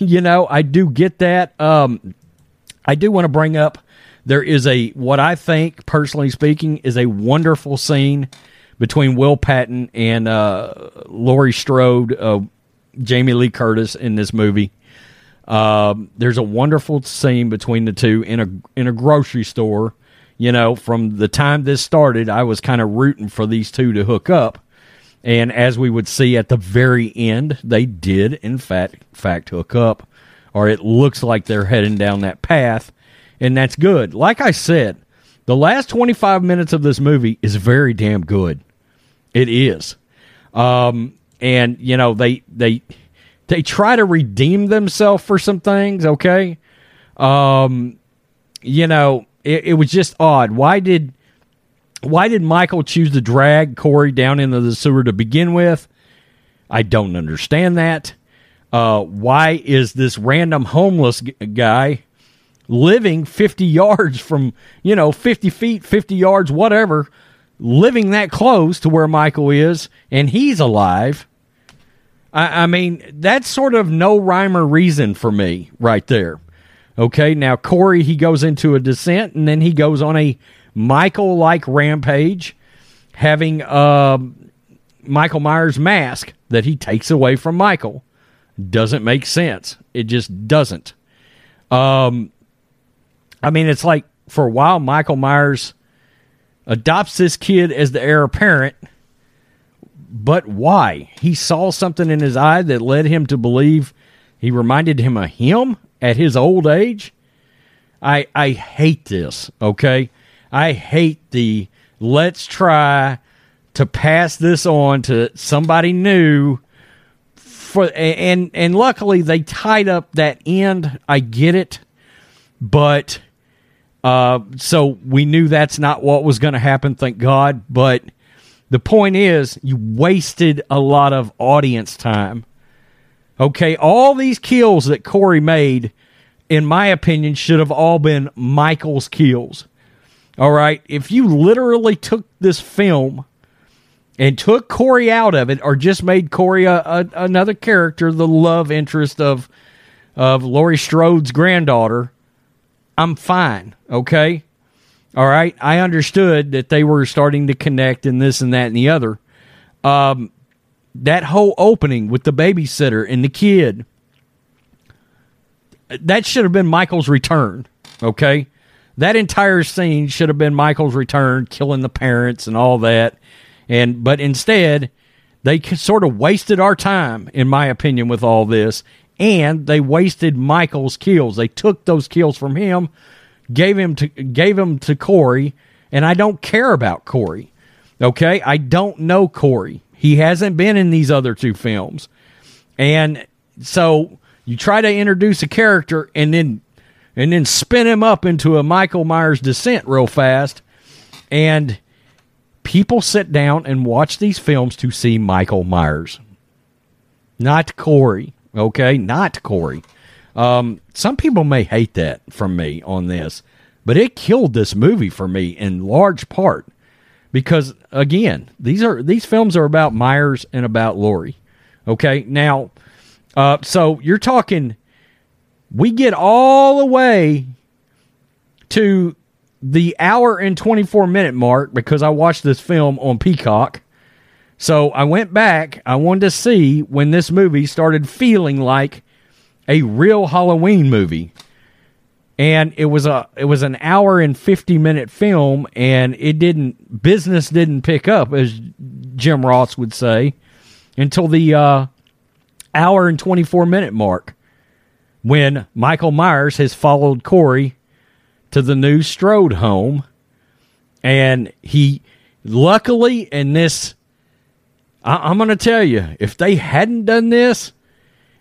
you know, I do get that. Um, I do want to bring up there is a what I think, personally speaking, is a wonderful scene between Will Patton and uh, Laurie Strode, uh, Jamie Lee Curtis in this movie. Um, there's a wonderful scene between the two in a in a grocery store. You know, from the time this started, I was kind of rooting for these two to hook up and as we would see at the very end, they did, in fact, fact hook up, or it looks like they're heading down that path, and that's good. Like I said, the last 25 minutes of this movie is very damn good. It is. Um, and, you know, they, they, they try to redeem themselves for some things, okay? Um, you know, it, it was just odd. Why did why did Michael choose to drag Corey down into the sewer to begin with? I don't understand that. Uh, why is this random homeless g- guy living 50 yards from, you know, 50 feet, 50 yards, whatever, living that close to where Michael is, and he's alive? I, I mean, that's sort of no rhyme or reason for me right there. Okay, now Corey, he goes into a descent and then he goes on a Michael like rampage, having uh, Michael Myers' mask that he takes away from Michael. Doesn't make sense. It just doesn't. Um, I mean, it's like for a while, Michael Myers adopts this kid as the heir apparent, but why? He saw something in his eye that led him to believe he reminded him of him at his old age. I I hate this, okay? I hate the let's try to pass this on to somebody new for and and luckily they tied up that end. I get it. But uh so we knew that's not what was going to happen, thank God, but the point is you wasted a lot of audience time. Okay, all these kills that Corey made in my opinion should have all been Michael's kills. All right. If you literally took this film and took Corey out of it, or just made Corey a, a, another character, the love interest of of Laurie Strode's granddaughter, I'm fine. Okay. All right. I understood that they were starting to connect and this and that and the other. Um, that whole opening with the babysitter and the kid, that should have been Michael's return. Okay. That entire scene should have been Michael's return, killing the parents and all that. And but instead, they sort of wasted our time, in my opinion, with all this, and they wasted Michael's kills. They took those kills from him, gave him to gave him to Corey, and I don't care about Corey. Okay, I don't know Corey. He hasn't been in these other two films, and so you try to introduce a character and then and then spin him up into a Michael Myers descent real fast. And people sit down and watch these films to see Michael Myers, not Corey. Okay, not Corey. Um, some people may hate that from me on this, but it killed this movie for me in large part because again, these are these films are about Myers and about Laurie. Okay, now, uh, so you're talking. We get all the way to the hour and 24 minute mark because I watched this film on Peacock. So I went back. I wanted to see when this movie started feeling like a real Halloween movie. And it was a it was an hour and 50 minute film and it didn't business didn't pick up as Jim Ross would say until the uh, hour and 24 minute mark when Michael Myers has followed Corey to the new Strode home. And he, luckily, in this, I, am going to tell you, if they hadn't done this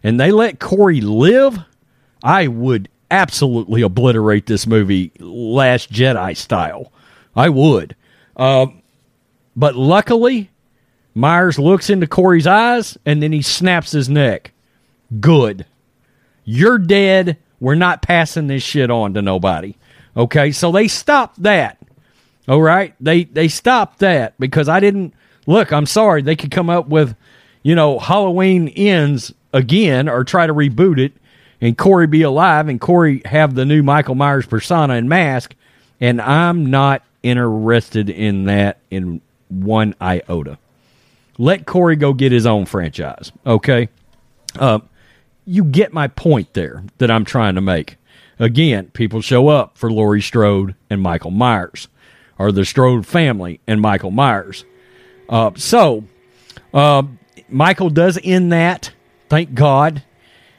and they let Corey live, I would absolutely obliterate this movie Last Jedi style. I would. Uh, but luckily, Myers looks into Corey's eyes and then he snaps his neck. Good. You're dead. We're not passing this shit on to nobody. Okay, so they stopped that. All right, they they stopped that because I didn't look. I'm sorry. They could come up with, you know, Halloween ends again or try to reboot it, and Corey be alive and Corey have the new Michael Myers persona and mask, and I'm not interested in that in one iota. Let Corey go get his own franchise. Okay. Uh, you get my point there that I'm trying to make. Again, people show up for Laurie Strode and Michael Myers, or the Strode family and Michael Myers. Uh, so, uh, Michael does end that, thank God,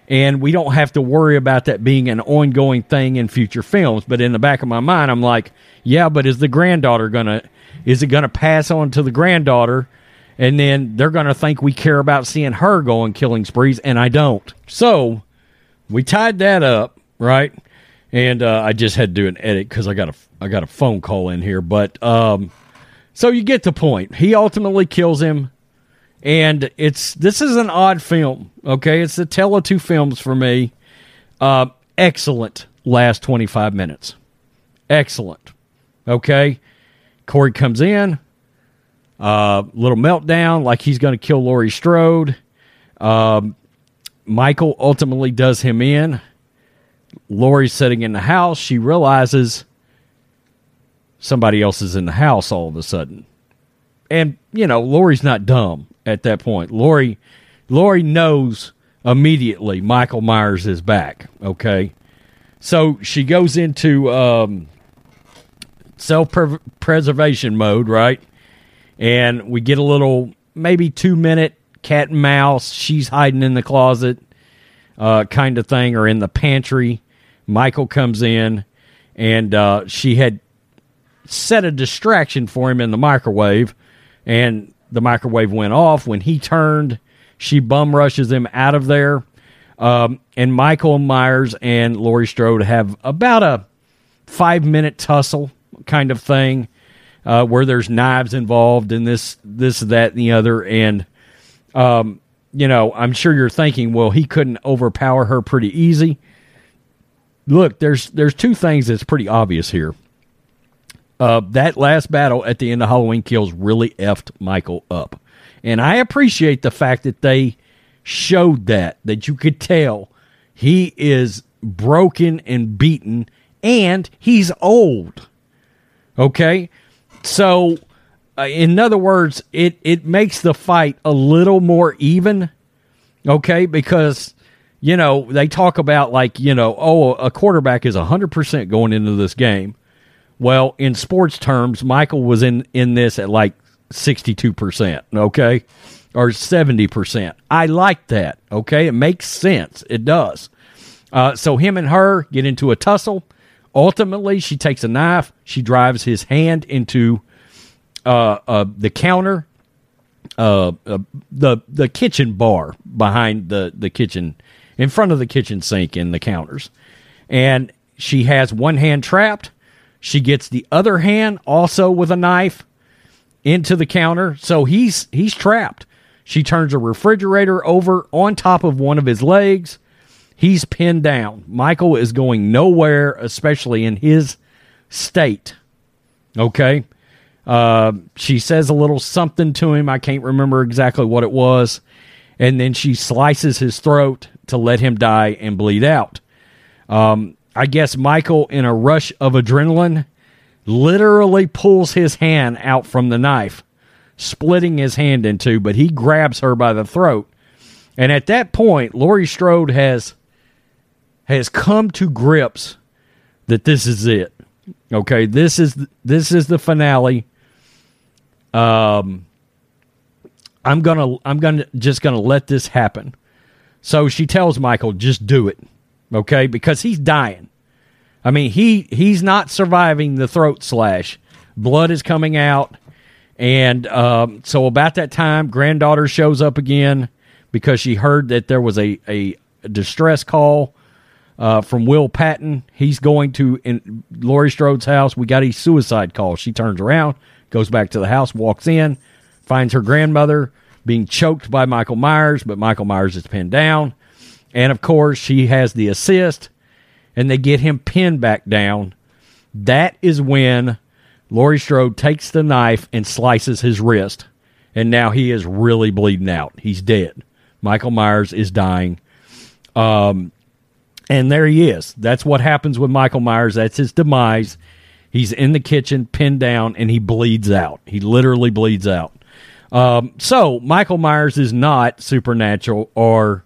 and we don't have to worry about that being an ongoing thing in future films. But in the back of my mind, I'm like, yeah, but is the granddaughter gonna, is it gonna pass on to the granddaughter? And then they're going to think we care about seeing her go on killing sprees, and I don't. So we tied that up, right? And uh, I just had to do an edit because I got a I got a phone call in here, but um, so you get the point. He ultimately kills him, and it's this is an odd film. Okay, it's the tale of two films for me. Uh, excellent last twenty five minutes, excellent. Okay, Corey comes in uh, little meltdown, like he's going to kill Laurie Strode. Um, Michael ultimately does him in. Laurie's sitting in the house. She realizes somebody else is in the house all of a sudden. And, you know, Laurie's not dumb at that point. Laurie, Laurie knows immediately Michael Myers is back. Okay. So she goes into um, self preservation mode, right? And we get a little maybe two minute cat and mouse. She's hiding in the closet, uh, kind of thing, or in the pantry. Michael comes in, and uh, she had set a distraction for him in the microwave, and the microwave went off. When he turned, she bum rushes him out of there. Um, and Michael Myers and Laurie Strode have about a five minute tussle kind of thing uh, where there's knives involved and this, this, that, and the other. And, um, you know, I'm sure you're thinking, well, he couldn't overpower her pretty easy. Look, there's there's two things that's pretty obvious here. Uh, that last battle at the end of Halloween Kills really effed Michael up, and I appreciate the fact that they showed that that you could tell he is broken and beaten, and he's old. Okay, so, uh, in other words, it it makes the fight a little more even. Okay, because you know they talk about like you know oh a quarterback is hundred percent going into this game. Well, in sports terms, Michael was in in this at like sixty two percent. Okay, or seventy percent. I like that. Okay, it makes sense. It does. Uh, so him and her get into a tussle. Ultimately, she takes a knife. She drives his hand into uh, uh, the counter, uh, uh, the the kitchen bar behind the the kitchen, in front of the kitchen sink in the counters, and she has one hand trapped. She gets the other hand also with a knife into the counter, so he's he's trapped. She turns a refrigerator over on top of one of his legs He's pinned down. Michael is going nowhere, especially in his state. Okay. Uh, she says a little something to him. I can't remember exactly what it was. And then she slices his throat to let him die and bleed out. Um, I guess Michael, in a rush of adrenaline, literally pulls his hand out from the knife, splitting his hand in two, but he grabs her by the throat. And at that point, Laurie Strode has has come to grips that this is it. Okay, this is this is the finale. Um I'm to I'm to just to let this happen. So she tells Michael just do it. Okay? Because he's dying. I mean, he he's not surviving the throat slash. Blood is coming out. And um, so about that time, granddaughter shows up again because she heard that there was a, a distress call uh, from Will Patton. He's going to in Laurie Strode's house. We got a suicide call. She turns around, goes back to the house, walks in, finds her grandmother being choked by Michael Myers, but Michael Myers is pinned down. And of course, she has the assist, and they get him pinned back down. That is when Laurie Strode takes the knife and slices his wrist. And now he is really bleeding out. He's dead. Michael Myers is dying. Um, and there he is. That's what happens with Michael Myers. That's his demise. He's in the kitchen, pinned down, and he bleeds out. He literally bleeds out. Um, so Michael Myers is not supernatural or,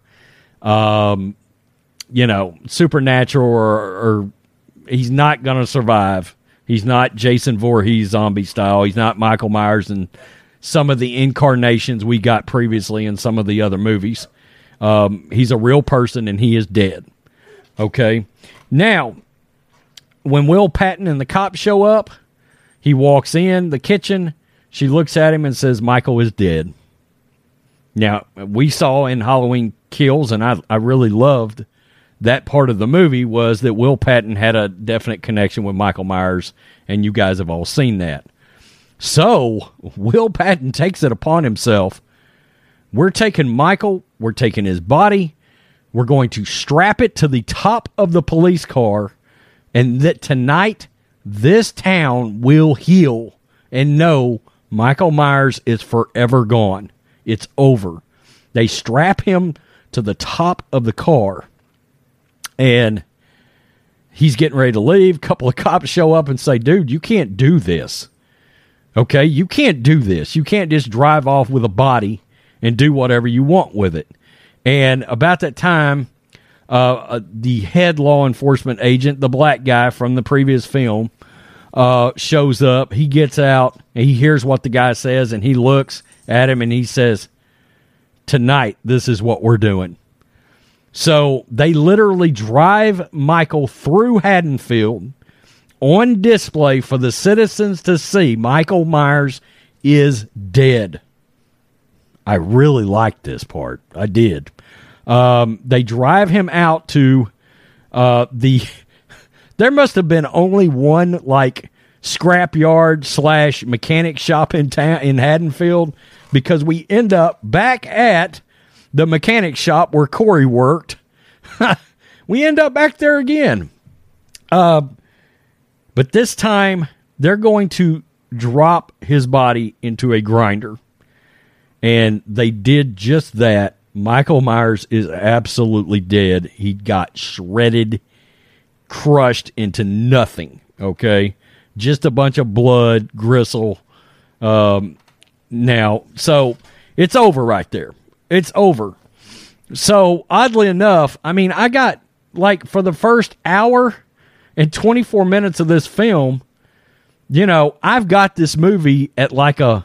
um, you know, supernatural or, or he's not going to survive. He's not Jason Voorhees zombie style. He's not Michael Myers and some of the incarnations we got previously in some of the other movies. Um, he's a real person and he is dead. Okay. Now, when Will Patton and the cops show up, he walks in the kitchen. She looks at him and says, Michael is dead. Now, we saw in Halloween Kills, and I, I really loved that part of the movie, was that Will Patton had a definite connection with Michael Myers, and you guys have all seen that. So, Will Patton takes it upon himself. We're taking Michael, we're taking his body, we're going to strap it to the top of the police car, and that tonight this town will heal and know Michael Myers is forever gone. It's over. They strap him to the top of the car, and he's getting ready to leave. A couple of cops show up and say, Dude, you can't do this. Okay? You can't do this. You can't just drive off with a body and do whatever you want with it. And about that time, uh, uh, the head law enforcement agent, the black guy from the previous film, uh, shows up. He gets out he hears what the guy says and he looks at him and he says, Tonight, this is what we're doing. So they literally drive Michael through Haddonfield on display for the citizens to see. Michael Myers is dead. I really liked this part. I did. Um, they drive him out to uh, the. There must have been only one like scrapyard slash mechanic shop in town in Haddonfield because we end up back at the mechanic shop where Corey worked. we end up back there again. Uh, but this time they're going to drop his body into a grinder. And they did just that. Michael Myers is absolutely dead. He got shredded, crushed into nothing. Okay. Just a bunch of blood, gristle. Um, now, so it's over right there. It's over. So, oddly enough, I mean, I got like for the first hour and 24 minutes of this film, you know, I've got this movie at like a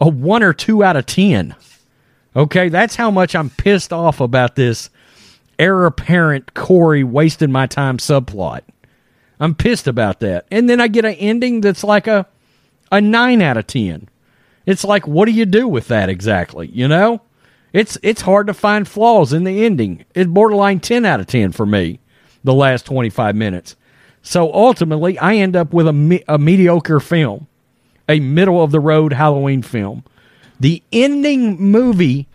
a 1 or 2 out of 10. Okay, that's how much I'm pissed off about this heir apparent Corey wasting my time subplot. I'm pissed about that. And then I get an ending that's like a a 9 out of 10. It's like what do you do with that exactly, you know? It's it's hard to find flaws in the ending. It's borderline 10 out of 10 for me the last 25 minutes. So ultimately, I end up with a, me- a mediocre film, a middle of the road Halloween film. The ending movie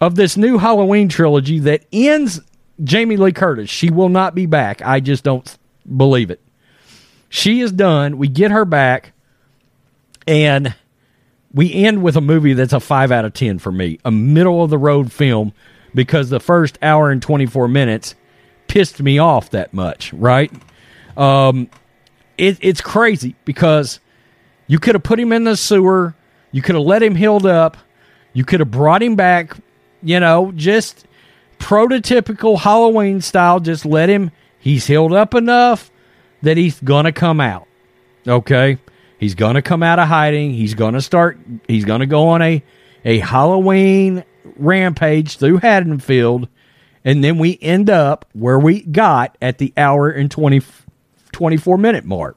of this new Halloween trilogy that ends Jamie Lee Curtis. She will not be back. I just don't believe it. She is done. We get her back, and we end with a movie that's a five out of ten for me. A middle of the road film because the first hour and twenty four minutes pissed me off that much. Right? Um, it, it's crazy because you could have put him in the sewer. You could have let him healed up. You could have brought him back. You know, just prototypical Halloween style. Just let him. He's healed up enough that he's gonna come out. Okay, he's gonna come out of hiding. He's gonna start. He's gonna go on a a Halloween rampage through Haddonfield, and then we end up where we got at the hour and 20, 24 minute mark.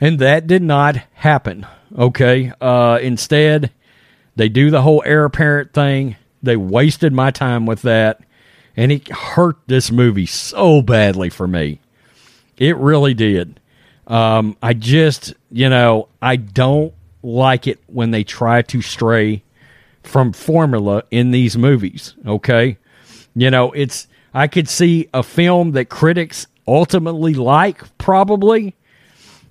And that did not happen. Okay. Uh, instead, they do the whole heir apparent thing. They wasted my time with that. And it hurt this movie so badly for me. It really did. Um, I just, you know, I don't like it when they try to stray from formula in these movies. Okay. You know, it's, I could see a film that critics ultimately like, probably,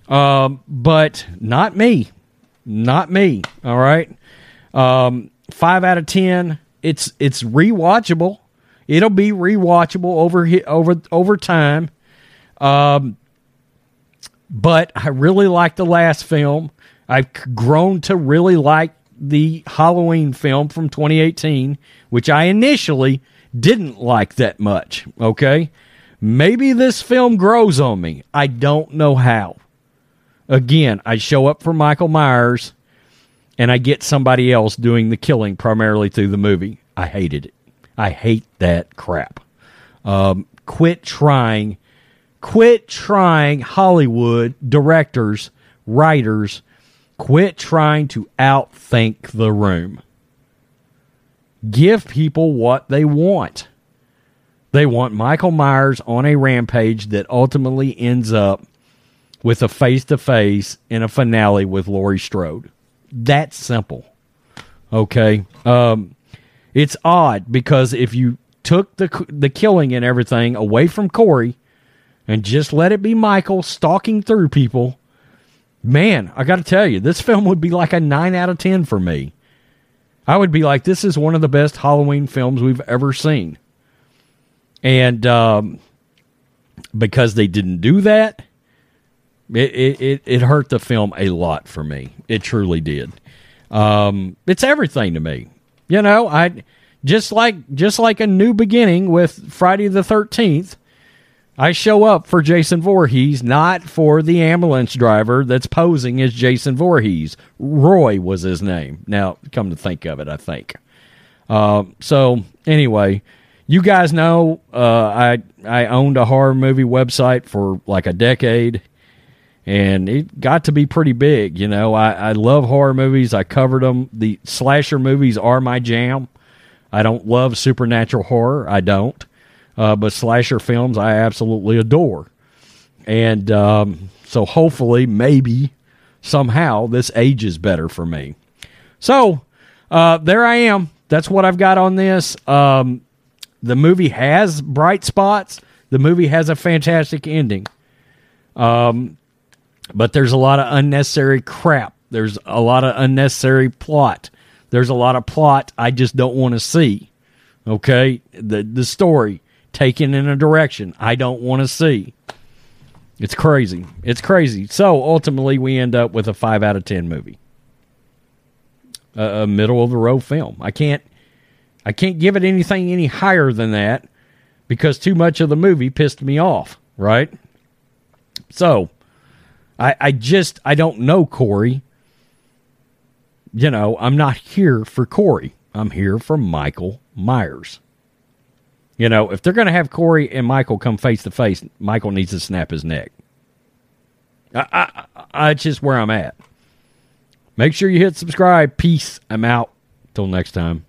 um, but not me. Not me. All right. Um, five out of ten. It's it's rewatchable. It'll be rewatchable over over over time. Um, but I really like the last film. I've grown to really like the Halloween film from 2018, which I initially didn't like that much. Okay. Maybe this film grows on me. I don't know how. Again, I show up for Michael Myers and I get somebody else doing the killing primarily through the movie. I hated it. I hate that crap. Um, quit trying, quit trying Hollywood directors, writers, quit trying to outthink the room. Give people what they want. They want Michael Myers on a rampage that ultimately ends up with a face to face in a finale with Laurie Strode. That's simple. Okay. Um, it's odd because if you took the the killing and everything away from Corey and just let it be Michael stalking through people, man, I got to tell you, this film would be like a 9 out of 10 for me. I would be like, this is one of the best Halloween films we've ever seen. And um, because they didn't do that, it, it, it hurt the film a lot for me. It truly did. Um, it's everything to me. You know, I just like just like a new beginning with Friday the Thirteenth. I show up for Jason Voorhees, not for the ambulance driver that's posing as Jason Voorhees. Roy was his name. Now, come to think of it, I think. Uh, so anyway, you guys know uh, I I owned a horror movie website for like a decade and it got to be pretty big. You know, I, I love horror movies. I covered them. The slasher movies are my jam. I don't love supernatural horror. I don't. Uh, but slasher films I absolutely adore. And um, so hopefully, maybe, somehow, this ages better for me. So uh, there I am. That's what I've got on this. Um, the movie has bright spots. The movie has a fantastic ending. Um, but there's a lot of unnecessary crap. There's a lot of unnecessary plot. There's a lot of plot I just don't want to see. Okay? The the story taken in a direction I don't want to see. It's crazy. It's crazy. So ultimately we end up with a 5 out of 10 movie. A, a middle of the road film. I can't I can't give it anything any higher than that because too much of the movie pissed me off, right? So, I, I just I don't know Corey. You know, I'm not here for Corey. I'm here for Michael Myers. You know, if they're going to have Corey and Michael come face to face, Michael needs to snap his neck. I, I, I, just where I'm at. Make sure you hit subscribe. Peace. I'm out. Till next time.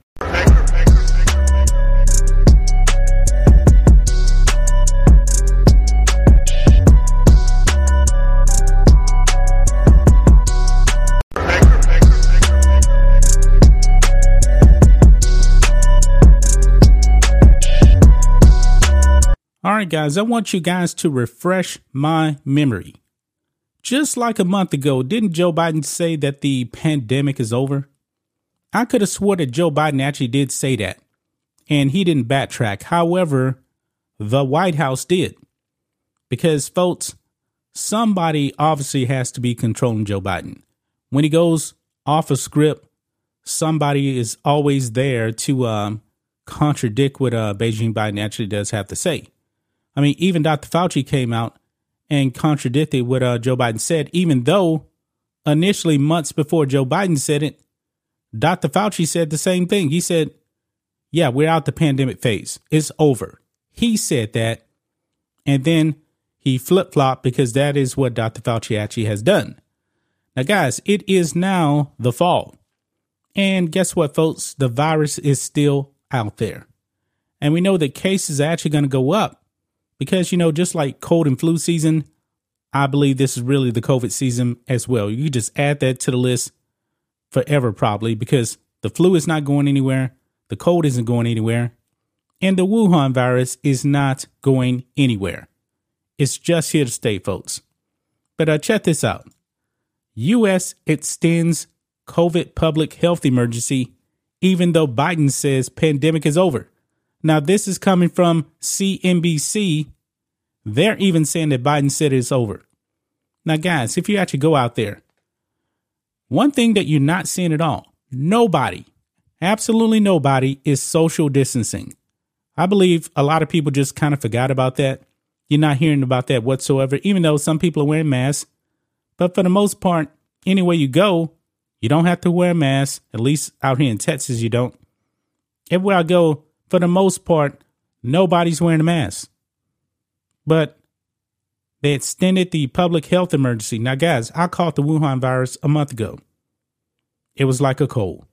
All right, guys, I want you guys to refresh my memory. Just like a month ago, didn't Joe Biden say that the pandemic is over? I could have swore that Joe Biden actually did say that, and he didn't backtrack. However, the White House did. Because, folks, somebody obviously has to be controlling Joe Biden. When he goes off a script, somebody is always there to um, contradict what uh, Beijing Biden actually does have to say. I mean, even Dr. Fauci came out and contradicted what uh, Joe Biden said, even though initially, months before Joe Biden said it, Dr. Fauci said the same thing. He said, Yeah, we're out the pandemic phase. It's over. He said that. And then he flip flopped because that is what Dr. Fauci actually has done. Now, guys, it is now the fall. And guess what, folks? The virus is still out there. And we know that cases are actually going to go up because, you know, just like cold and flu season, I believe this is really the COVID season as well. You just add that to the list forever, probably, because the flu is not going anywhere, the cold isn't going anywhere, and the Wuhan virus is not going anywhere. It's just here to stay, folks. But uh, check this out U.S. extends COVID public health emergency, even though Biden says pandemic is over. Now, this is coming from CNBC. They're even saying that Biden said it's over. Now, guys, if you actually go out there, one thing that you're not seeing at all nobody, absolutely nobody, is social distancing. I believe a lot of people just kind of forgot about that. You're not hearing about that whatsoever, even though some people are wearing masks. But for the most part, anywhere you go, you don't have to wear a mask. At least out here in Texas, you don't. Everywhere I go, for the most part, nobody's wearing a mask. But they extended the public health emergency. Now, guys, I caught the Wuhan virus a month ago. It was like a cold.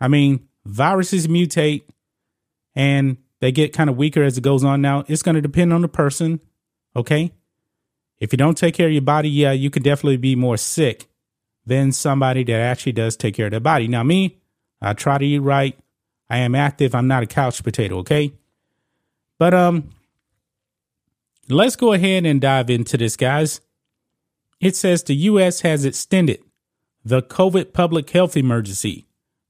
I mean, viruses mutate and they get kind of weaker as it goes on. Now, it's going to depend on the person. Okay. If you don't take care of your body, yeah, you could definitely be more sick than somebody that actually does take care of their body. Now, me, I try to eat right. I am active. I'm not a couch potato. Okay. But, um, let's go ahead and dive into this, guys. It says the U.S. has extended the COVID public health emergency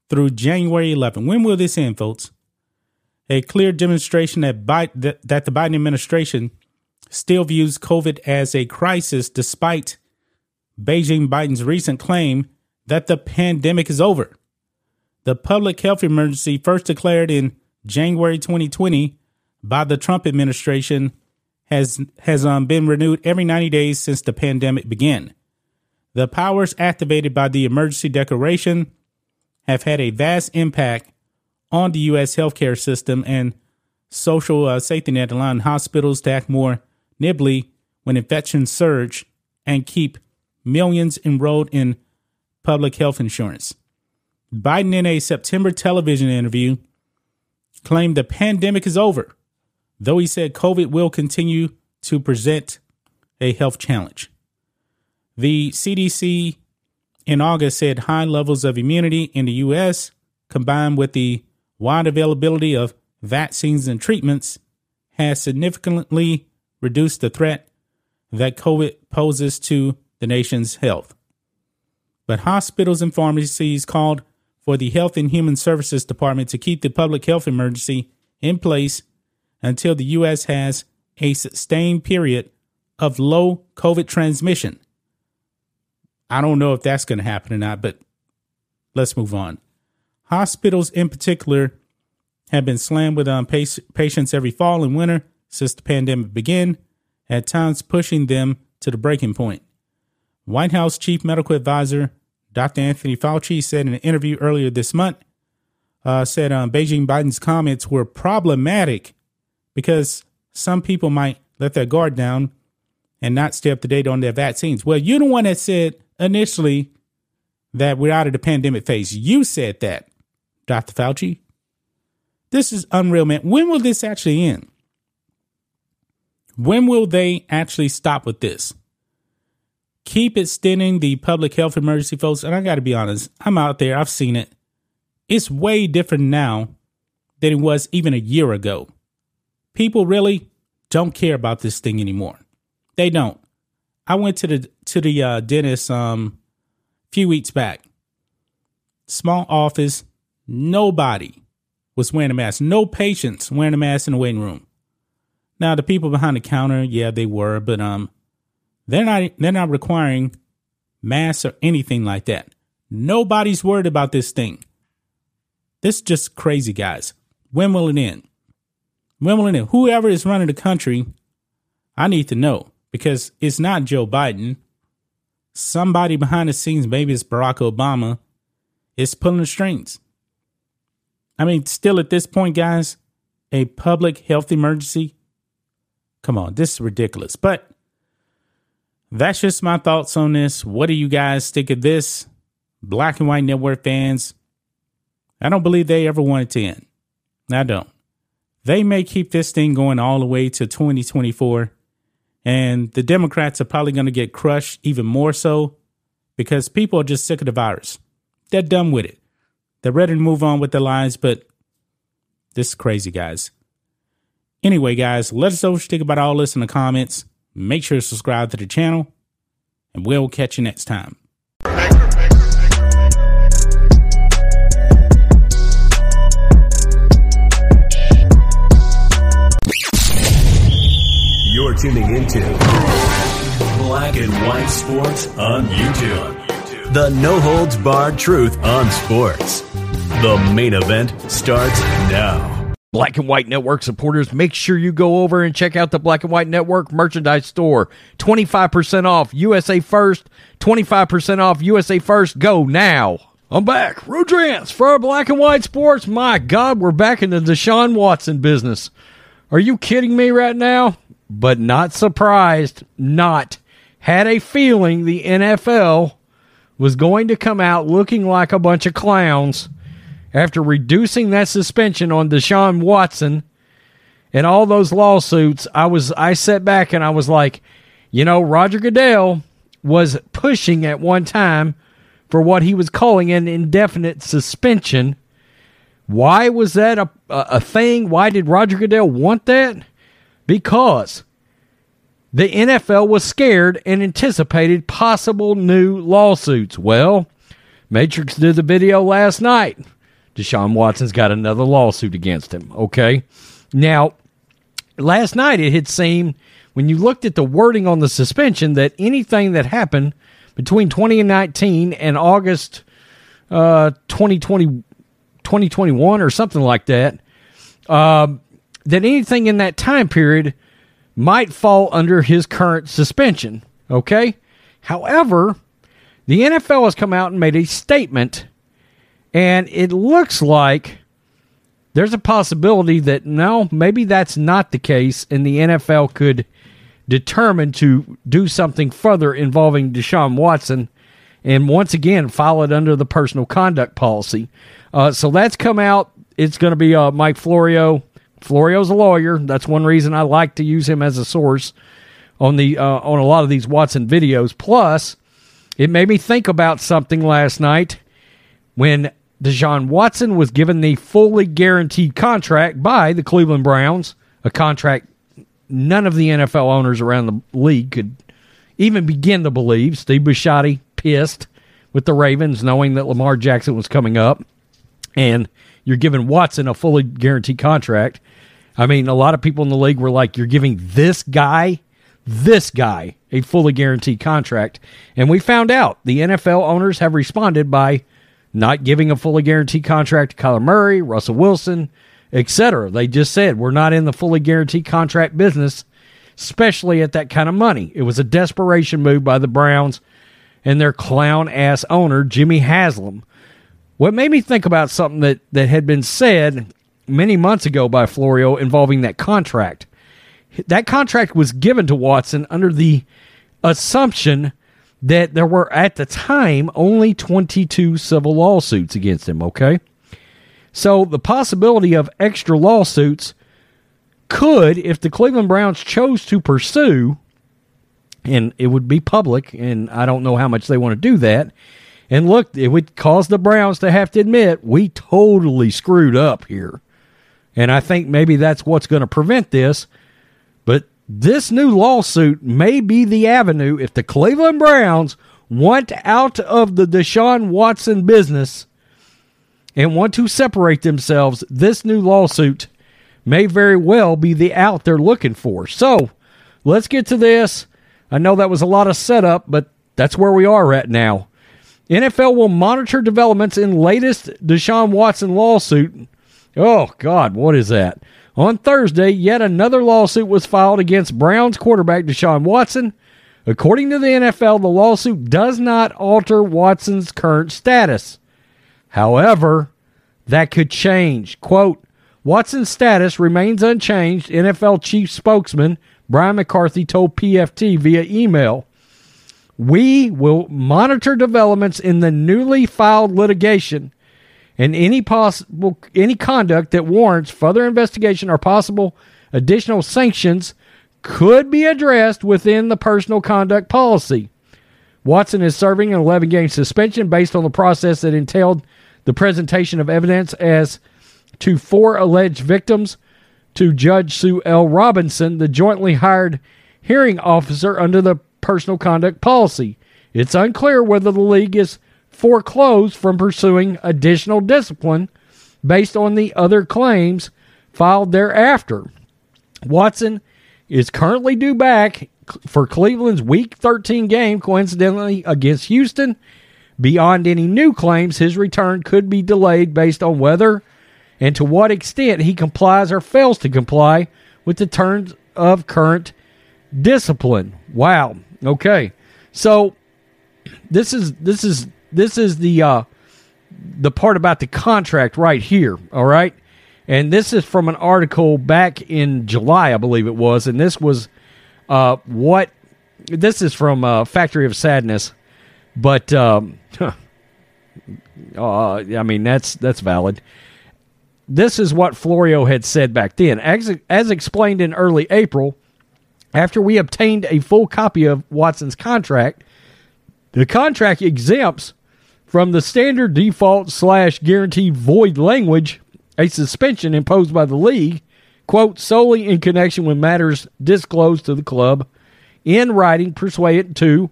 through January 11. When will this end, folks? A clear demonstration that, that, that the Biden administration still views COVID as a crisis despite Beijing Biden's recent claim that the pandemic is over. The public health emergency, first declared in January 2020 by the Trump administration, has has um, been renewed every 90 days since the pandemic began. The powers activated by the emergency declaration have had a vast impact on the U.S. healthcare system and social uh, safety net, allowing hospitals to act more nimbly when infections surge and keep millions enrolled in public health insurance. Biden, in a September television interview, claimed the pandemic is over though he said COVID will continue to present a health challenge. The CDC in August said high levels of immunity in the U.S., combined with the wide availability of vaccines and treatments, has significantly reduced the threat that COVID poses to the nation's health. But hospitals and pharmacies called for the Health and Human Services Department to keep the public health emergency in place until the U.S. has a sustained period of low COVID transmission. I don't know if that's going to happen or not, but let's move on. Hospitals, in particular, have been slammed with um, patients every fall and winter since the pandemic began, at times pushing them to the breaking point. White House Chief Medical Advisor Dr. Anthony Fauci said in an interview earlier this month, uh, said um, Beijing Biden's comments were problematic because some people might let their guard down and not stay up to date on their vaccines. Well, you're the one that said initially that we're out of the pandemic phase. You said that, Dr. Fauci. This is unreal, man. When will this actually end? When will they actually stop with this? Keep extending the public health emergency, folks. And I got to be honest, I'm out there, I've seen it. It's way different now than it was even a year ago people really don't care about this thing anymore. They don't. I went to the to the uh, dentist um few weeks back. Small office, nobody was wearing a mask. No patients wearing a mask in the waiting room. Now the people behind the counter, yeah, they were, but um, they're not they're not requiring masks or anything like that. Nobody's worried about this thing. This is just crazy, guys. When will it end? When will it end? Whoever is running the country, I need to know because it's not Joe Biden. Somebody behind the scenes, maybe it's Barack Obama, is pulling the strings. I mean, still at this point, guys, a public health emergency. Come on, this is ridiculous. But that's just my thoughts on this. What do you guys think of this? Black and White Network fans, I don't believe they ever wanted to end. I don't. They may keep this thing going all the way to 2024. And the Democrats are probably going to get crushed even more so because people are just sick of the virus. They're done with it. They're ready to move on with their lives, but this is crazy, guys. Anyway, guys, let us know what you think about all this in the comments. Make sure to subscribe to the channel, and we'll catch you next time. You're tuning into Black and White Sports on YouTube. The no holds barred truth on sports. The main event starts now. Black and White Network supporters, make sure you go over and check out the Black and White Network merchandise store. 25% off USA First, 25% off USA First. Go now. I'm back. Rodrance for our Black and White Sports. My God, we're back in the Deshaun Watson business. Are you kidding me right now? But not surprised, not. Had a feeling the NFL was going to come out looking like a bunch of clowns after reducing that suspension on Deshaun Watson and all those lawsuits. I was I sat back and I was like, you know, Roger Goodell was pushing at one time for what he was calling an indefinite suspension. Why was that a, a, thing? Why did Roger Goodell want that? Because the NFL was scared and anticipated possible new lawsuits. Well, Matrix did the video last night. Deshaun Watson's got another lawsuit against him. Okay. Now, last night it had seemed, when you looked at the wording on the suspension, that anything that happened between 2019 and August uh, 2020, 2021 or something like that, uh, that anything in that time period might fall under his current suspension. Okay? However, the NFL has come out and made a statement, and it looks like there's a possibility that no, maybe that's not the case, and the NFL could determine to do something further involving Deshaun Watson and once again file it under the personal conduct policy. Uh, so that's come out. It's going to be uh, Mike Florio Florio's a lawyer. That's one reason I like to use him as a source on the uh, on a lot of these Watson videos. Plus, it made me think about something last night when Deshaun Watson was given the fully guaranteed contract by the Cleveland Browns, a contract none of the NFL owners around the league could even begin to believe. Steve Bisciotti pissed with the Ravens, knowing that Lamar Jackson was coming up, and you're giving Watson a fully guaranteed contract. I mean, a lot of people in the league were like, you're giving this guy, this guy, a fully guaranteed contract. And we found out the NFL owners have responded by not giving a fully guaranteed contract to Kyler Murray, Russell Wilson, etc. They just said, we're not in the fully guaranteed contract business, especially at that kind of money. It was a desperation move by the Browns and their clown ass owner, Jimmy Haslam. What made me think about something that, that had been said many months ago by Florio involving that contract. That contract was given to Watson under the assumption that there were at the time only 22 civil lawsuits against him, okay? So the possibility of extra lawsuits could, if the Cleveland Browns chose to pursue, and it would be public, and I don't know how much they want to do that. And look, it would cause the Browns to have to admit we totally screwed up here. And I think maybe that's what's going to prevent this. This new lawsuit may be the avenue if the Cleveland Browns want out of the Deshaun Watson business and want to separate themselves. This new lawsuit may very well be the out they're looking for. So let's get to this. I know that was a lot of setup, but that's where we are at now. NFL will monitor developments in latest Deshaun Watson lawsuit. Oh, God, what is that? On Thursday, yet another lawsuit was filed against Browns quarterback Deshaun Watson. According to the NFL, the lawsuit does not alter Watson's current status. However, that could change. Quote, Watson's status remains unchanged, NFL chief spokesman Brian McCarthy told PFT via email. We will monitor developments in the newly filed litigation and any possible any conduct that warrants further investigation or possible additional sanctions could be addressed within the personal conduct policy. Watson is serving an 11 game suspension based on the process that entailed the presentation of evidence as to four alleged victims to Judge Sue L. Robinson, the jointly hired hearing officer under the personal conduct policy. It's unclear whether the league is foreclosed from pursuing additional discipline based on the other claims filed thereafter. Watson is currently due back for Cleveland's Week 13 game, coincidentally against Houston. Beyond any new claims, his return could be delayed based on whether and to what extent he complies or fails to comply with the terms of current discipline. Wow. Okay. So this is this is this is the uh the part about the contract right here, all right? And this is from an article back in July, I believe it was, and this was uh what this is from uh, Factory of Sadness, but um uh, I mean that's that's valid. This is what Florio had said back then. As, as explained in early April, after we obtained a full copy of Watson's contract, the contract exempts from the standard default slash guaranteed void language a suspension imposed by the league, quote, solely in connection with matters disclosed to the club in writing pursuant to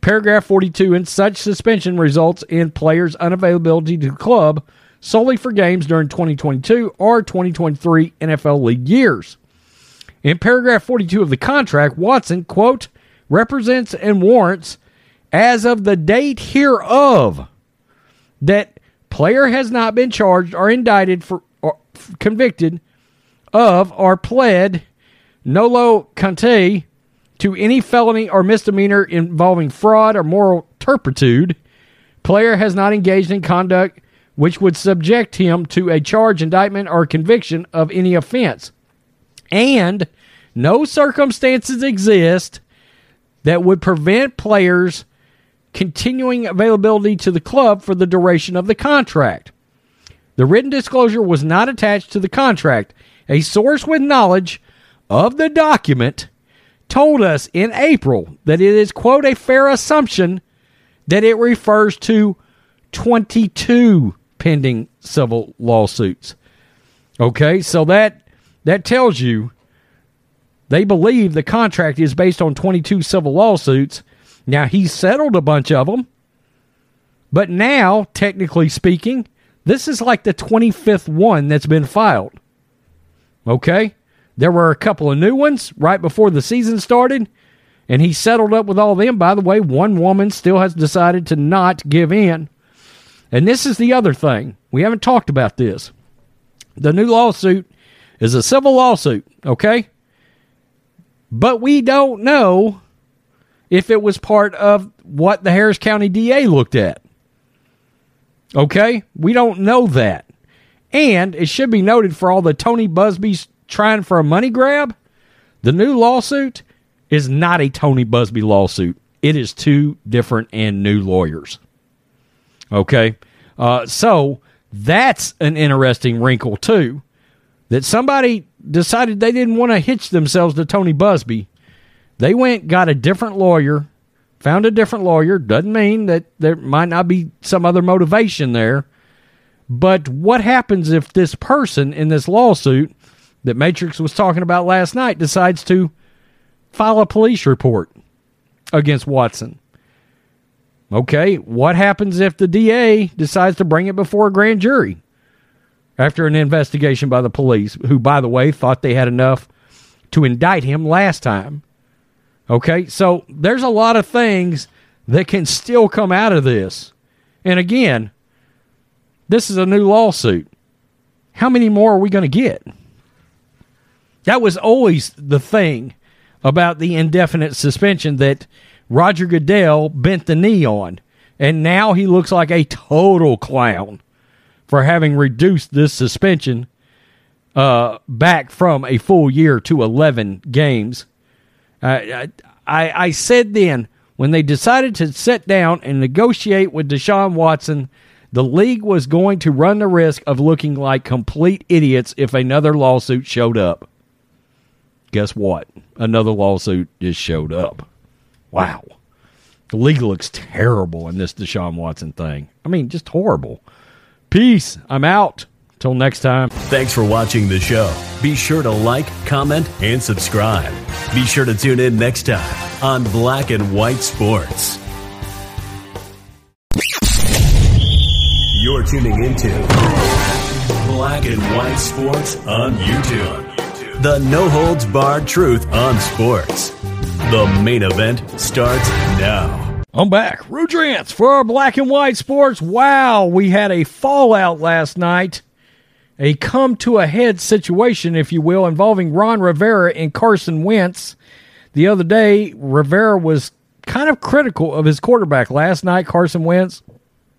paragraph 42, and such suspension results in players' unavailability to the club solely for games during 2022 or 2023 NFL league years. In paragraph 42 of the contract, Watson, quote, represents and warrants as of the date hereof that player has not been charged or indicted for or convicted of or pled nolo conte to any felony or misdemeanor involving fraud or moral turpitude. Player has not engaged in conduct which would subject him to a charge, indictment, or conviction of any offense. And no circumstances exist that would prevent players continuing availability to the club for the duration of the contract. The written disclosure was not attached to the contract. A source with knowledge of the document told us in April that it is, quote, a fair assumption that it refers to 22 pending civil lawsuits. Okay, so that that tells you they believe the contract is based on 22 civil lawsuits. Now he's settled a bunch of them, but now, technically speaking, this is like the 25th one that's been filed. Okay? There were a couple of new ones right before the season started, and he settled up with all them. By the way, one woman still has decided to not give in. And this is the other thing. We haven't talked about this. The new lawsuit is a civil lawsuit, okay? But we don't know if it was part of what the Harris County DA looked at. Okay? We don't know that. And it should be noted for all the Tony Buzbee's trying for a money grab, the new lawsuit is not a Tony Buzbee lawsuit. It is two different and new lawyers. Okay. Uh, so that's an interesting wrinkle, too. That somebody decided they didn't want to hitch themselves to Tony Buzbee. They went, got a different lawyer, found a different lawyer. Doesn't mean that there might not be some other motivation there. But what happens if this person in this lawsuit that Matrix was talking about last night decides to file a police report against Watson. Okay, what happens if the DA decides to bring it before a grand jury after an investigation by the police, who, by the way, thought they had enough to indict him last time? Okay, so there's a lot of things that can still come out of this. And again, this is a new lawsuit. How many more are we going to get? That was always the thing about the indefinite suspension that Roger Goodell bent the knee on. And now he looks like a total clown for having reduced this suspension uh, back from a full year to 11 games. Uh, I, I said then, when they decided to sit down and negotiate with Deshaun Watson, the league was going to run the risk of looking like complete idiots if another lawsuit showed up. Guess what? Another lawsuit just showed up. Wow. The league looks terrible in this Deshaun Watson thing. I mean, just horrible. Peace. I'm out. Till next time. Thanks for watching the show. Be sure to like, comment, and subscribe. Be sure to tune in next time on Black and White Sports. You're tuning into Black and White Sports on YouTube. The no holds barred truth on sports. The main event starts now. I'm back. Rudrance for our Black and White Sports. Wow, we had a fallout last night. A come to a head situation, if you will, involving Ron Rivera and Carson Wentz. The other day, Rivera was kind of critical of his quarterback. Last night, Carson Wentz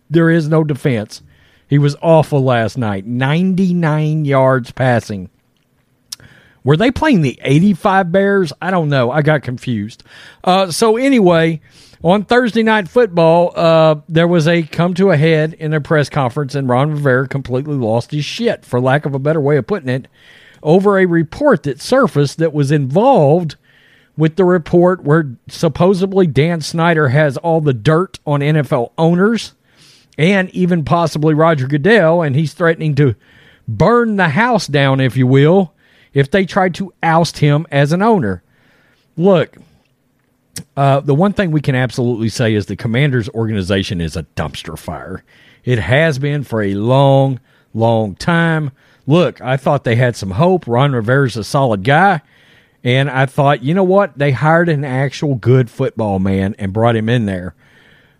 there is no defense. He was awful last night. 99 yards passing. Were they playing the 85 Bears? I don't know. I got confused. Uh, so, anyway, on Thursday Night Football, uh, there was a come to a head in a press conference, and Ron Rivera completely lost his shit, for lack of a better way of putting it, over a report that surfaced that was involved with the report where supposedly Dan Snyder has all the dirt on NFL owners and even possibly Roger Goodell, and he's threatening to burn the house down, if you will, if they tried to oust him as an owner. Look, uh, the one thing we can absolutely say is the Commanders organization is a dumpster fire. It has been for a long, long time. Look, I thought they had some hope. Ron Rivera's a solid guy. And I thought, you know what? They hired an actual good football man and brought him in there.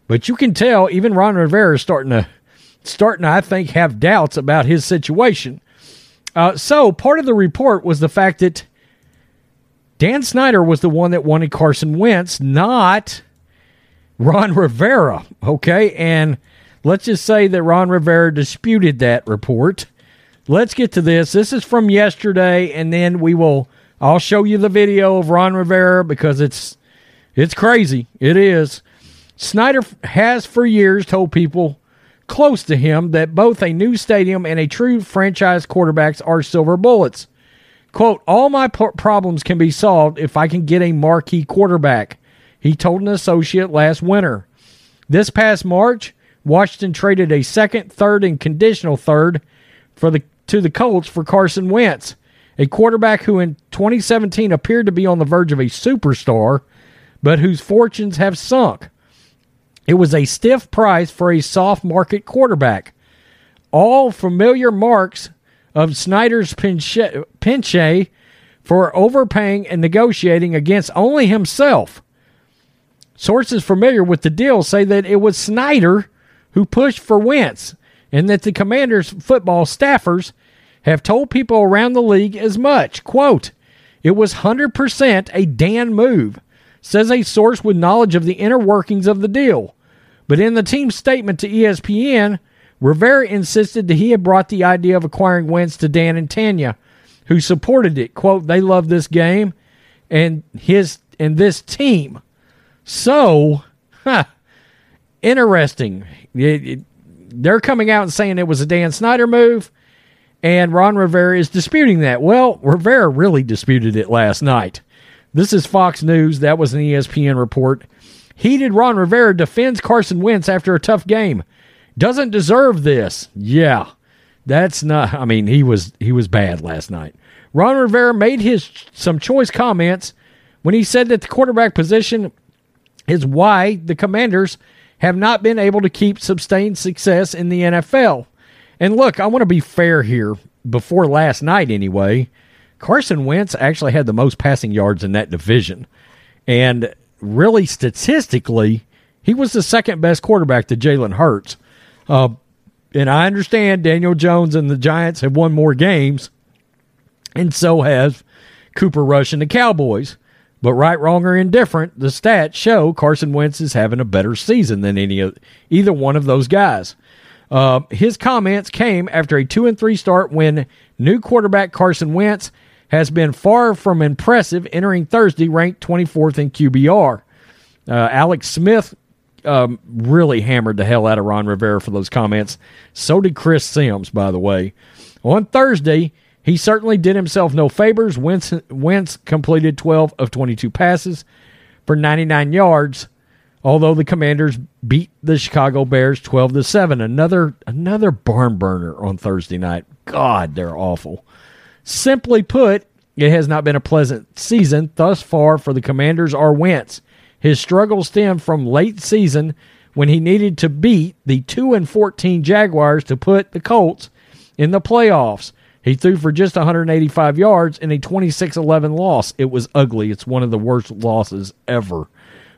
But you can tell even Ron Rivera is starting to starting to, I think, have doubts about his situation. Uh, so part of the report was the fact that Dan Snyder was the one that wanted Carson Wentz, not Ron Rivera. Okay, and let's just say that Ron Rivera disputed that report. Let's get to this. This is from yesterday, and then we will. I'll show you the video of Ron Rivera because it's it's crazy. It is. Snyder has for years told people close to him that both a new stadium and a true franchise quarterbacks are silver bullets. Quote, all my problems can be solved if I can get a marquee quarterback, he told an associate last winter. This past March, Washington traded a second, third, and conditional third for the to the Colts for Carson Wentz, a quarterback who in 2017 appeared to be on the verge of a superstar, but whose fortunes have sunk. It was a stiff price for a soft market quarterback. All familiar marks of Snyder's pinche for overpaying and negotiating against only himself. Sources familiar with the deal say that it was Snyder who pushed for Wentz and that the Commanders' football staffers have told people around the league as much. Quote, it was 100% a Dan move says a source with knowledge of the inner workings of the deal. But in the team's statement to ESPN, Rivera insisted that he had brought the idea of acquiring Wentz to Dan and Tanya, who supported it. Quote, they love this game and his and this team. So, huh, interesting. It, it, they're coming out and saying it was a Dan Snyder move, and Ron Rivera is disputing that. Well, Rivera really disputed it last night. This is Fox News. That was an ESPN report. Heated Ron Rivera defends Carson Wentz after a tough game. Doesn't deserve this. Yeah. That's not I mean, he was he was bad last night. Ron Rivera made his some choice comments when he said that the quarterback position is why the Commanders have not been able to keep sustained success in the NFL. And look, I want to be fair here. Before last night, anyway, Carson Wentz actually had the most passing yards in that division. And really, statistically, he was the second best quarterback to Jalen Hurts. Uh, and I understand Daniel Jones and the Giants have won more games, and so have Cooper Rush and the Cowboys. But right, wrong, or indifferent, the stats show Carson Wentz is having a better season than any either one of those guys. Uh, his comments came after a two and three start when new quarterback Carson Wentz has been far from impressive, entering Thursday ranked 24th in QBR. Uh, Alex Smith um, really hammered the hell out of Ron Rivera for those comments. So did Chris Sims, by the way. On Thursday, he certainly did himself no favors. Wentz, Wentz completed 12 of 22 passes for 99 yards, although the Commanders beat the Chicago Bears 12 to 7. Another another barn burner on Thursday night. God, they're awful. Simply put, it has not been a pleasant season thus far for the Commanders or Wentz. His struggles stem from late season when he needed to beat the 2 and 14 Jaguars to put the Colts in the playoffs. He threw for just 185 yards in a 26 11 loss. It was ugly. It's one of the worst losses ever.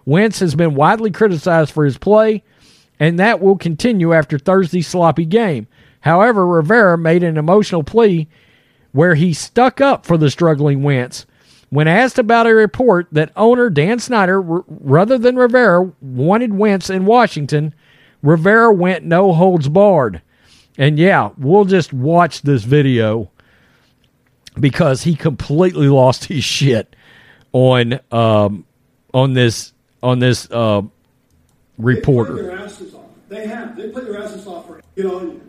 Wentz has been widely criticized for his play, and that will continue after Thursday's sloppy game. However, Rivera made an emotional plea where he stuck up for the struggling Wentz. When asked about a report that owner Dan Snyder, r- rather than Rivera, wanted Wentz in Washington, Rivera went no holds barred. And yeah, we'll just watch this video because he completely lost his shit on um, on this on this uh, reporter. They their asses off. They have. They play their asses off for you know.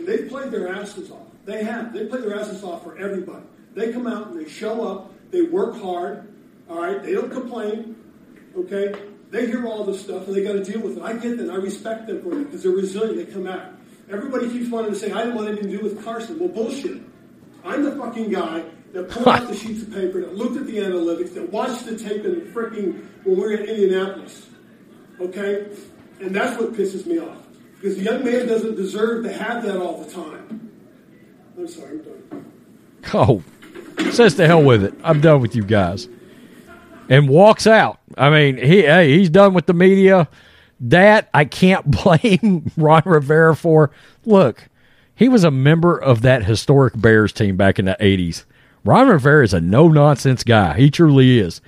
They played their asses off. They have. They play their asses off for everybody. They come out and they show up. They work hard. All right. They don't complain. Okay. They hear all this stuff and they got to deal with it. I get that. I respect them for that because they're resilient. They come out. Everybody keeps wanting to say, I didn't want anything to do with Carson. Well, bullshit. I'm the fucking guy that pulled out the sheets of paper, that looked at the analytics, that watched the tape in freaking when we were in Indianapolis. Okay? And that's what pisses me off. Because the young man doesn't deserve to have that all the time. I'm sorry, I'm done. Oh, says to hell with it. I'm done with you guys. And walks out. I mean, he hey, he's done with the media. That I can't blame Ron Rivera for. Look, he was a member of that historic Bears team back in the 80s. Ron Rivera is a no nonsense guy. He truly is.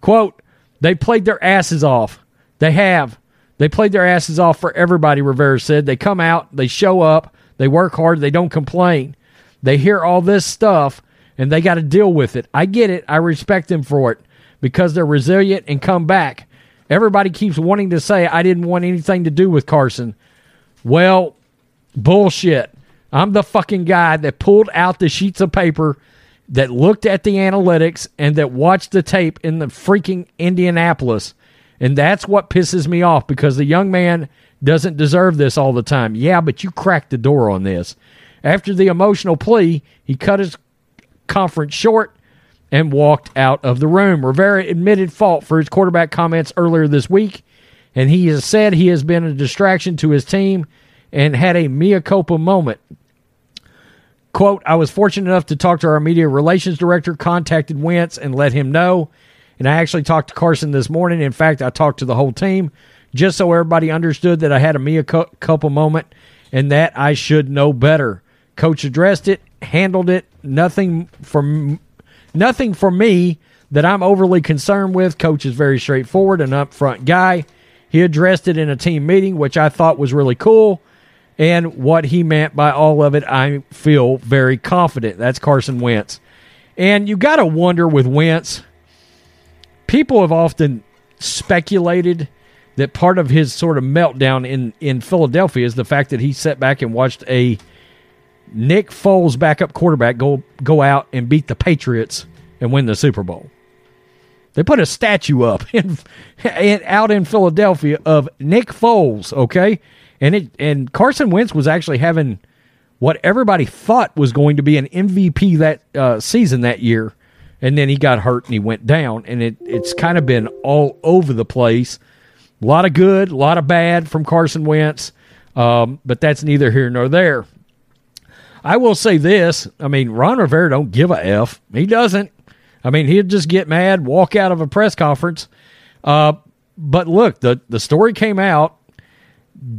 Quote, they played their asses off. They have. They played their asses off for everybody, Rivera said. They come out, they show up, they work hard, they don't complain. They hear all this stuff and they got to deal with it. I get it. I respect them for it because they're resilient and come back. Everybody keeps wanting to say, I didn't want anything to do with Carson. Well, bullshit. I'm the fucking guy that pulled out the sheets of paper, that looked at the analytics, and that watched the tape in the freaking Indianapolis. And that's what pisses me off because the young man doesn't deserve this all the time. Yeah, but you cracked the door on this. After the emotional plea, he cut his conference short and walked out of the room. Rivera admitted fault for his quarterback comments earlier this week, and he has said he has been a distraction to his team and had a mea culpa moment. Quote, I was fortunate enough to talk to our media relations director, contacted Wentz, and let him know. And I actually talked to Carson this morning. In fact, I talked to the whole team just so everybody understood that I had a mea culpa moment and that I should know better. Coach addressed it, handled it. Nothing from nothing for me that I'm overly concerned with. Coach is very straightforward and upfront guy. He addressed it in a team meeting, which I thought was really cool. And what he meant by all of it, I feel very confident. That's Carson Wentz. And you got to wonder with Wentz, people have often speculated that part of his sort of meltdown in, in Philadelphia is the fact that he sat back and watched a Nick Foles backup quarterback go go out and beat the Patriots and win the Super Bowl. They put a statue up in, in out in Philadelphia of Nick Foles, okay? And it and Carson Wentz was actually having what everybody thought was going to be an MVP that uh, season that year, and then he got hurt and he went down, and it it's kind of been all over the place. A lot of good, a lot of bad from Carson Wentz, um, but that's neither here nor there. I will say this: I mean, Ron Rivera don't give a f. He doesn't. I mean, he'd just get mad, walk out of a press conference. Uh, but look, the the story came out.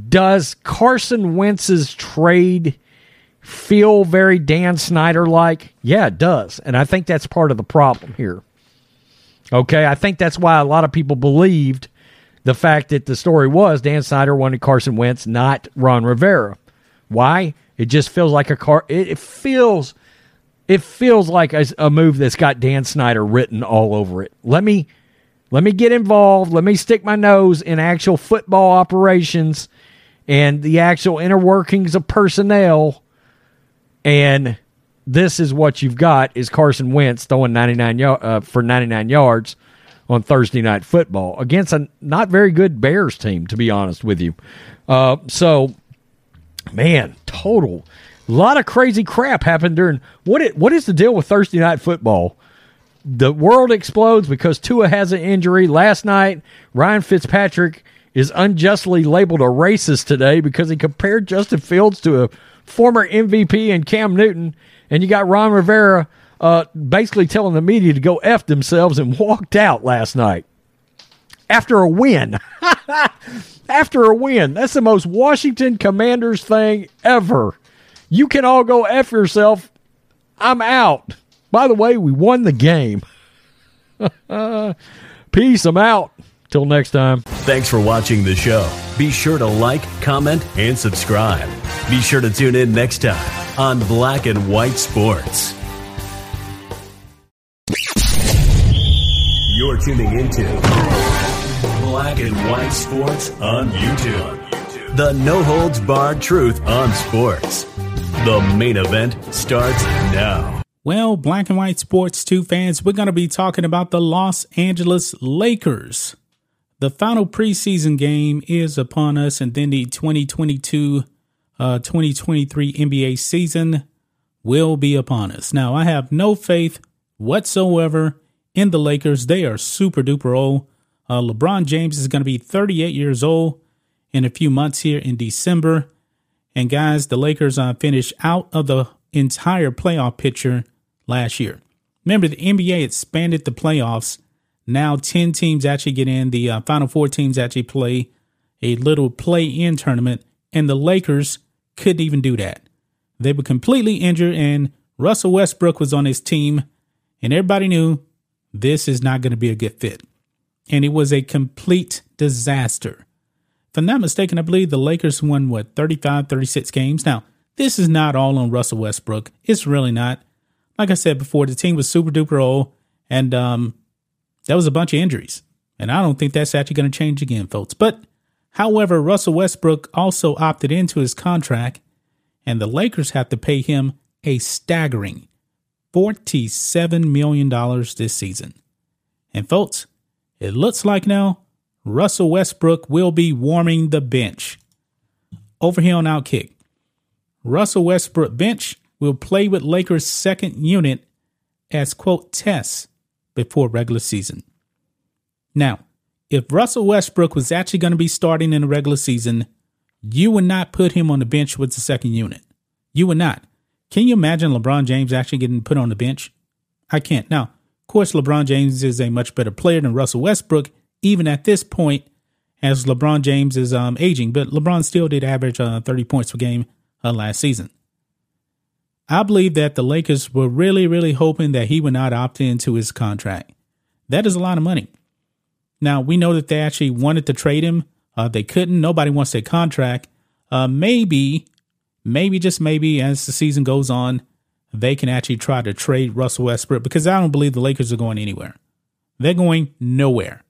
Does Carson Wentz's trade feel very Dan Snyder like? Yeah, it does. And I think that's part of the problem here. Okay, I think that's why a lot of people believed the fact that the story was Dan Snyder wanted Carson Wentz, not Ron Rivera. Why? It just feels like a car. It, it feels, it feels like a, a move that's got Dan Snyder written all over it. Let me, let me get involved. Let me stick my nose in actual football operations and the actual inner workings of personnel. And this is what you've got: is Carson Wentz throwing ninety nine uh, for ninety nine yards on Thursday night football against a not very good Bears team, to be honest with you. Uh, so, man, total a lot of crazy crap happened during what it, what is the deal with Thursday night football? The world explodes because Tua has an injury. Last night, Ryan Fitzpatrick is unjustly labeled a racist today because he compared Justin Fields to a former MVP and Cam Newton. And you got Ron Rivera uh, basically telling the media to go F themselves and walked out last night after a win. after a win. That's the most Washington Commanders thing ever. You can all go F yourself. I'm out. By the way, we won the game. Peace. I'm out. Till next time. Thanks for watching the show. Be sure to like, comment, and subscribe. Be sure to tune in next time on Black and White Sports. You're tuning into Black and White Sports on YouTube. The no holds barred truth on sports. The main event starts now. Well, Black and White Sports 2 fans, we're going to be talking about the Los Angeles Lakers. The final preseason game is upon us, and then the 2022 uh, 2023 NBA season will be upon us. Now, I have no faith whatsoever in the Lakers. They are super duper old. Uh, LeBron James is going to be 38 years old in a few months here in December. And guys, the Lakers uh, finished out of the entire playoff picture last year. Remember, the NBA expanded the playoffs now 10 teams actually get in. The uh, final four teams actually play a little play in tournament, and the Lakers couldn't even do that. They were completely injured, and Russell Westbrook was on his team, and everybody knew this is not going to be a good fit. And it was a complete disaster. If I'm not mistaken, I believe the Lakers won, what, 35, 36 games? Now, this is not all on Russell Westbrook. It's really not. Like I said before, the team was super duper old, and um, that was a bunch of injuries. And I don't think that's actually going to change again, folks. But however, Russell Westbrook also opted into his contract, and the Lakers have to pay him a staggering $47 million this season. And folks, it looks like now Russell Westbrook will be warming the bench. Over here on Outkick, Russell Westbrook bench will play with Lakers' second unit as, quote, tests before regular season. Now, if Russell Westbrook was actually going to be starting in the regular season, you would not put him on the bench with the second unit. You would not. Can you imagine LeBron James actually getting put on the bench? I can't. Now, course, LeBron James is a much better player than Russell Westbrook, even at this point, as LeBron James is um, aging, but LeBron still did average uh, 30 points per game uh, last season. I believe that the Lakers were really, really hoping that he would not opt into his contract. That is a lot of money. Now, we know that they actually wanted to trade him. Uh, they couldn't. Nobody wants their contract. Uh, maybe, maybe, just maybe, as the season goes on, they can actually try to trade Russell Westbrook because I don't believe the Lakers are going anywhere. They're going nowhere.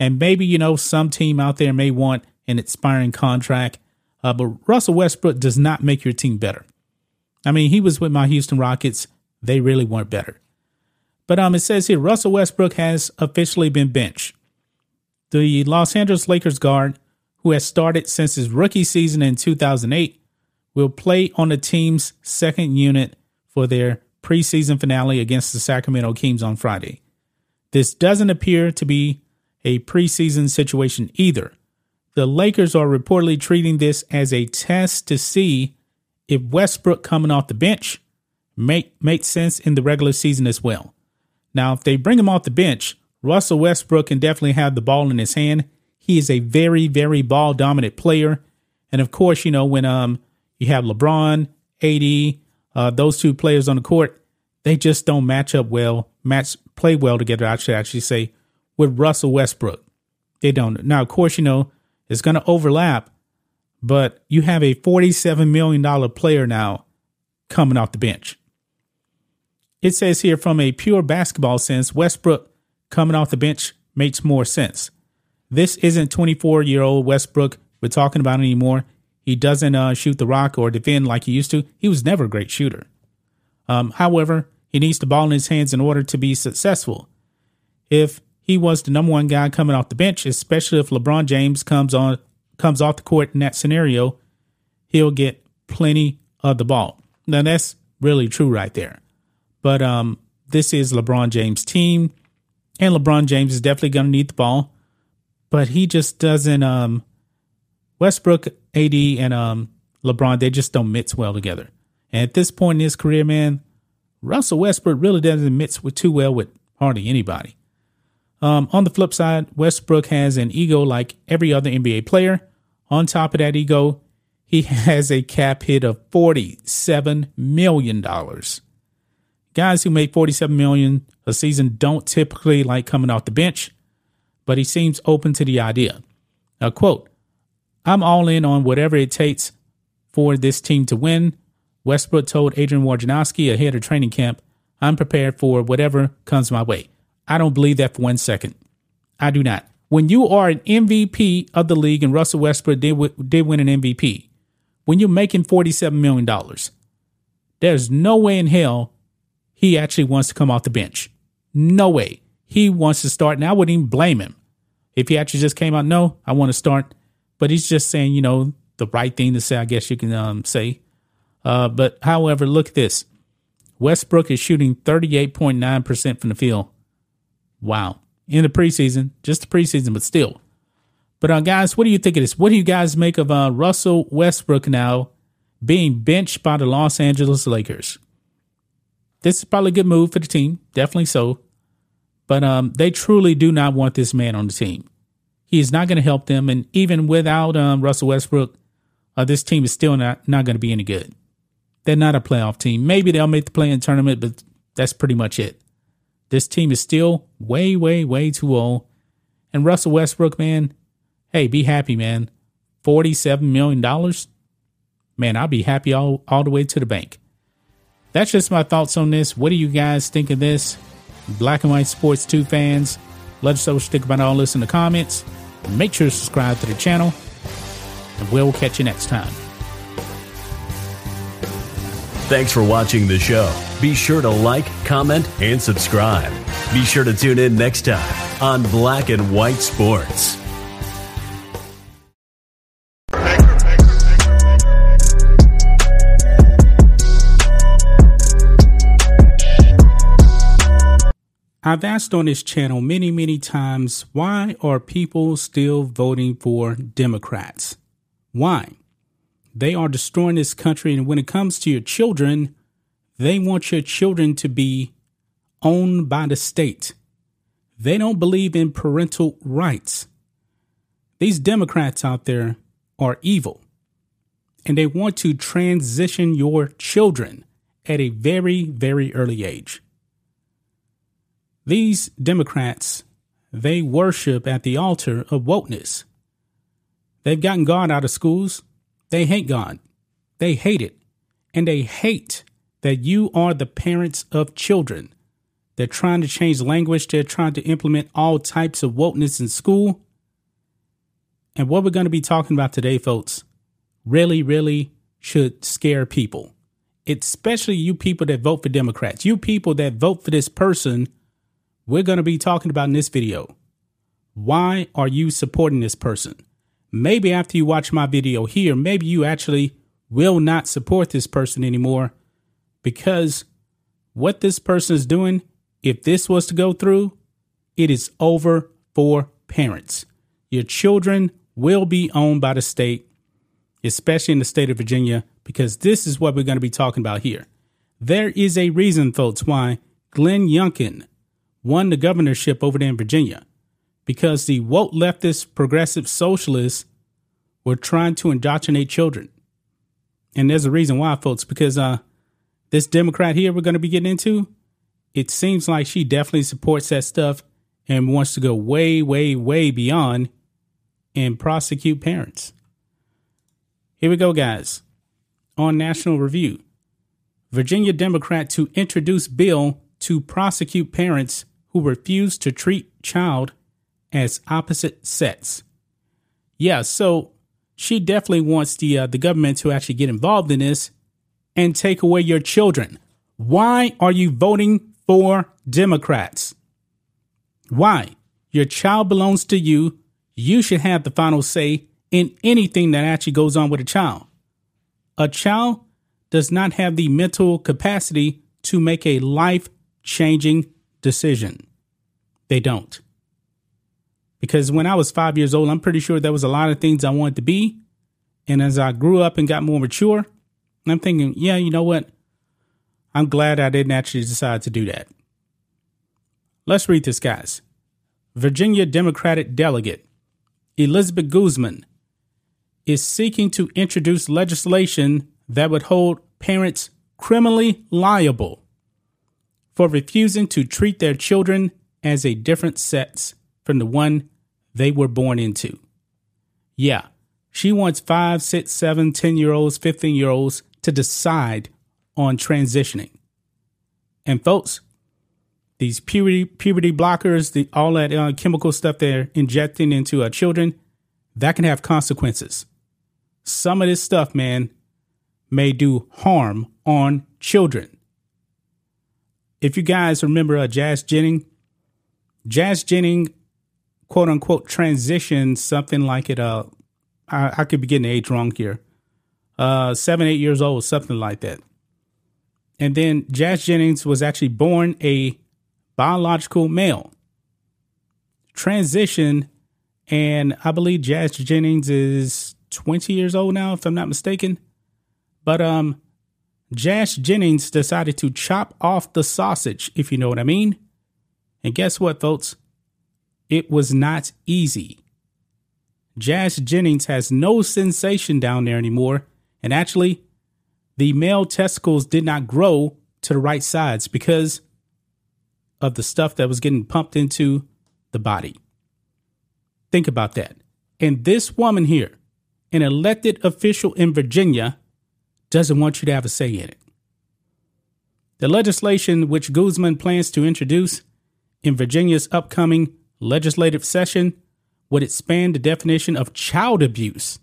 And maybe, you know, some team out there may want an expiring contract, uh, but Russell Westbrook does not make your team better. I mean, he was with my Houston Rockets. They really weren't better. But um, it says here Russell Westbrook has officially been benched. The Los Angeles Lakers guard, who has started since his rookie season in 2008, will play on the team's second unit for their preseason finale against the Sacramento Kings on Friday. This doesn't appear to be a preseason situation either. The Lakers are reportedly treating this as a test to see if Westbrook coming off the bench make makes sense in the regular season as well. Now, if they bring him off the bench, Russell Westbrook can definitely have the ball in his hand. He is a very, very ball dominant player. And of course, you know, when um you have LeBron, AD, uh, those two players on the court, they just don't match up well, match play well together, I should actually say, with Russell Westbrook. They don't. Now, of course, you know, it's gonna overlap, but you have a $47 million player now coming off the bench. It says here from a pure basketball sense, Westbrook coming off the bench makes more sense. This isn't 24 year old Westbrook we're talking about anymore. He doesn't uh, shoot the rock or defend like he used to. He was never a great shooter. Um, however, he needs the ball in his hands in order to be successful. If he was the number one guy coming off the bench, especially if LeBron James comes on comes off the court in that scenario, he'll get plenty of the ball. Now that's really true right there. But um, this is LeBron James' team, and LeBron James is definitely going to need the ball, but he just doesn't. Um, Westbrook, AD, and um, LeBron, they just don't mix well together. And at this point in his career, man, Russell Westbrook really doesn't mix with too well with hardly anybody. Um, on the flip side, Westbrook has an ego like every other NBA player. On top of that ego, he has a cap hit of $47 million. Guys who make 47 million a season don't typically like coming off the bench, but he seems open to the idea. Now, quote, I'm all in on whatever it takes for this team to win. Westbrook told Adrian Wojnarowski ahead of training camp, I'm prepared for whatever comes my way. I don't believe that for one second. I do not. When you are an MVP of the league and Russell Westbrook did, did win an MVP, when you're making $47 million, there's no way in hell he actually wants to come off the bench. No way. He wants to start, and I wouldn't even blame him if he actually just came out. No, I want to start, but he's just saying, you know, the right thing to say. I guess you can um, say. Uh, but however, look at this. Westbrook is shooting 38.9% from the field. Wow. In the preseason, just the preseason, but still. But uh, guys, what do you think of this? What do you guys make of uh, Russell Westbrook now being benched by the Los Angeles Lakers? this is probably a good move for the team, definitely so. But um, they truly do not want this man on the team. He is not going to help them, and even without um, Russell Westbrook, uh, this team is still not not going to be any good. They're not a playoff team. Maybe they'll make the play-in tournament, but that's pretty much it. This team is still way, way, way too old. And Russell Westbrook, man, hey, be happy, man. Forty-seven million dollars, man, I'll be happy all all the way to the bank that's just my thoughts on this. What do you guys think of this? Black and White Sports 2 fans, let us know think about all this in the comments. Make sure to subscribe to the channel, and we'll catch you next time. Thanks for watching the show. Be sure to like, comment, and subscribe. Be sure to tune in next time on Black and White Sports. I've asked on this channel many, many times why are people still voting for Democrats? Why? They are destroying this country, and when it comes to your children, they want your children to be owned by the state. They don't believe in parental rights. These Democrats out there are evil, and they want to transition your children at a very, very early age. These Democrats, they worship at the altar of wokeness. They've gotten God out of schools. They hate God. They hate it. And they hate that you are the parents of children. They're trying to change language. They're trying to implement all types of wokeness in school. And what we're going to be talking about today, folks, really, really should scare people, especially you people that vote for Democrats, you people that vote for this person we're going to be talking about in this video. Why are you supporting this person? Maybe after you watch my video here, maybe you actually will not support this person anymore because what this person is doing, if this was to go through, it is over for parents. Your children will be owned by the state, especially in the state of Virginia, because this is what we're going to be talking about here. There is a reason, folks, why Glenn Youngkin won the governorship over there in Virginia, because the woke leftist progressive socialists were trying to indoctrinate children. And there's a reason why, folks, because uh, this Democrat here we're going to be getting into, it seems like she definitely supports that stuff and wants to go way, way, way beyond and prosecute parents. Here we go, guys. On National Review, Virginia Democrat to introduce bill to prosecute parents who refuse to treat child as opposite sex. Yeah, so she definitely wants the uh, the government to actually get involved in this and take away your children. Why are you voting for Democrats? Why? Your child belongs to you. You should have the final say in anything that actually goes on with a child. A child does not have the mental capacity to make a life changing decision. They don't. Because when I was five years old, I'm pretty sure there was a lot of things I wanted to be. And as I grew up and got more mature, I'm thinking, yeah, you know what? I'm glad I didn't actually decide to do that. Let's read this, guys. Virginia Democratic delegate Elizabeth Guzman is seeking to introduce legislation that would hold parents criminally liable for refusing to treat their children as a different sex from the one they were born into. Yeah, she wants five, six, seven, 10 year olds, 15 year olds to decide on transitioning. And folks, these puberty puberty blockers, the all that uh, chemical stuff they're injecting into our children, that can have consequences. Some of this stuff, man, may do harm on children. If you guys remember uh, Jazz Jennings, Jazz Jennings, quote unquote, transitioned something like it. Uh, I, I could be getting age wrong here. Uh, seven, eight years old, something like that. And then Jazz Jennings was actually born a biological male. Transition, and I believe Jazz Jennings is 20 years old now, if I'm not mistaken. But um, Jazz Jennings decided to chop off the sausage, if you know what I mean. And guess what, folks? It was not easy. Jazz Jennings has no sensation down there anymore. And actually, the male testicles did not grow to the right sides because of the stuff that was getting pumped into the body. Think about that. And this woman here, an elected official in Virginia, doesn't want you to have a say in it. The legislation which Guzman plans to introduce in Virginia's upcoming legislative session would expand the definition of child abuse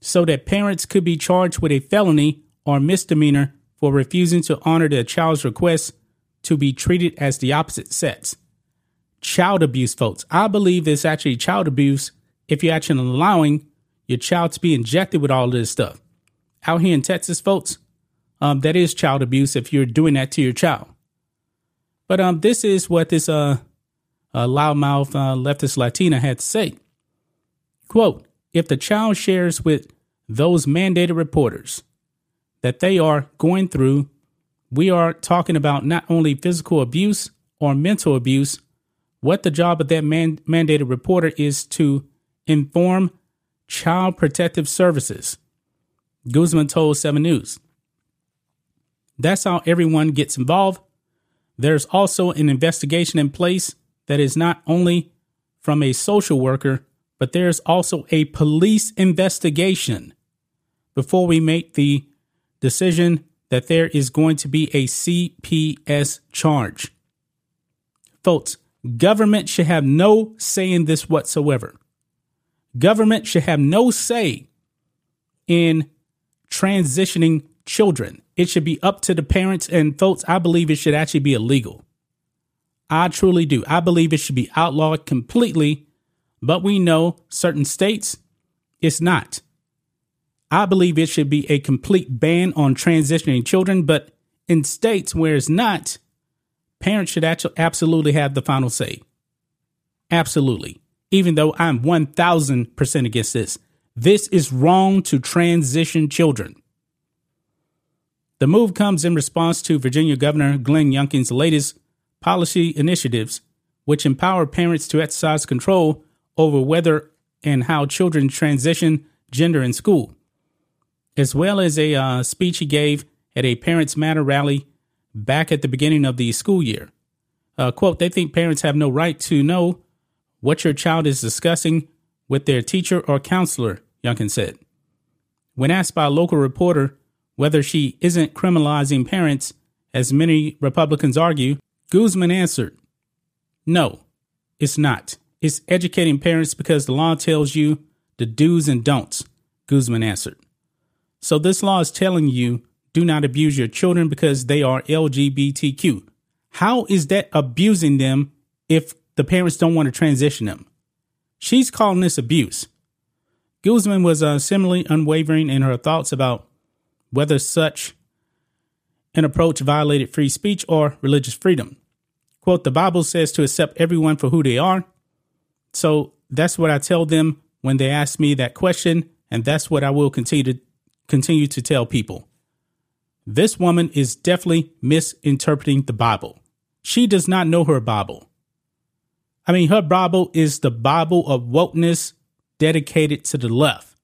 so that parents could be charged with a felony or misdemeanor for refusing to honor their child's request to be treated as the opposite sex. Child abuse, folks. I believe it's actually child abuse if you're actually allowing your child to be injected with all this stuff. Out here in Texas, folks, um, that is child abuse if you're doing that to your child. But um, this is what this uh, uh loudmouth uh, leftist Latina had to say. Quote, if the child shares with those mandated reporters that they are going through, we are talking about not only physical abuse or mental abuse. What the job of that man- mandated reporter is to inform child protective services. Guzman told 7 News. That's how everyone gets involved. There's also an investigation in place that is not only from a social worker, but there's also a police investigation before we make the decision that there is going to be a CPS charge. Folks, government should have no say in this whatsoever. Government should have no say in transitioning children. It should be up to the parents. And folks, I believe it should actually be illegal. I truly do. I believe it should be outlawed completely but we know certain states it's not. I believe it should be a complete ban on transitioning children, but in states where it's not, parents should actually absolutely have the final say. Absolutely. Even though I'm 1000% against this. This is wrong to transition children. The move comes in response to Virginia Governor Glenn Youngkin's latest policy initiatives, which empower parents to exercise control over whether and how children transition gender in school, as well as a uh, speech he gave at a Parents Matter rally back at the beginning of the school year. Uh, quote, they think parents have no right to know what your child is discussing with their teacher or counselor, Youngkin said. When asked by a local reporter whether she isn't criminalizing parents, as many Republicans argue, Guzman answered, No, it's not. It's educating parents because the law tells you the do's and don'ts, Guzman answered. So this law is telling you do not abuse your children because they are LGBTQ. How is that abusing them if the parents don't want to transition them? She's calling this abuse. Guzman was uh, similarly unwavering in her thoughts about whether such an approach violated free speech or religious freedom. Quote, the Bible says to accept everyone for who they are. So that's what I tell them when they ask me that question, and that's what I will continue to continue to tell people. This woman is definitely misinterpreting the Bible. She does not know her Bible. I mean, her Bible is the Bible of wokeness dedicated to the left.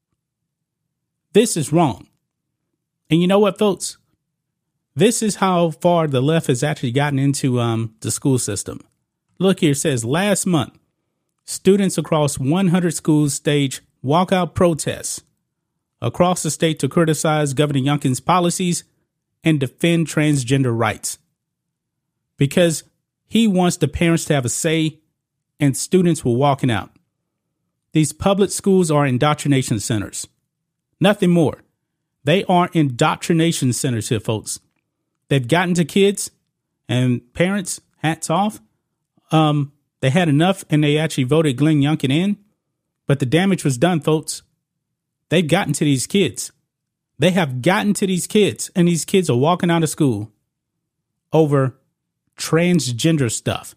This is wrong. And you know what, folks? This is how far the left has actually gotten into um, the school system. Look here, it says last month, students across 100 schools staged walkout protests across the state to criticize Governor Youngkin's policies and defend transgender rights. Because he wants the parents to have a say and students were walking out. These public schools are indoctrination centers. Nothing more. They are indoctrination centers here, folks. They've gotten to kids and parents, hats off. Um, they had enough and they actually voted Glenn Youngkin in, but the damage was done, folks. They've gotten to these kids. They have gotten to these kids, and these kids are walking out of school over transgender stuff.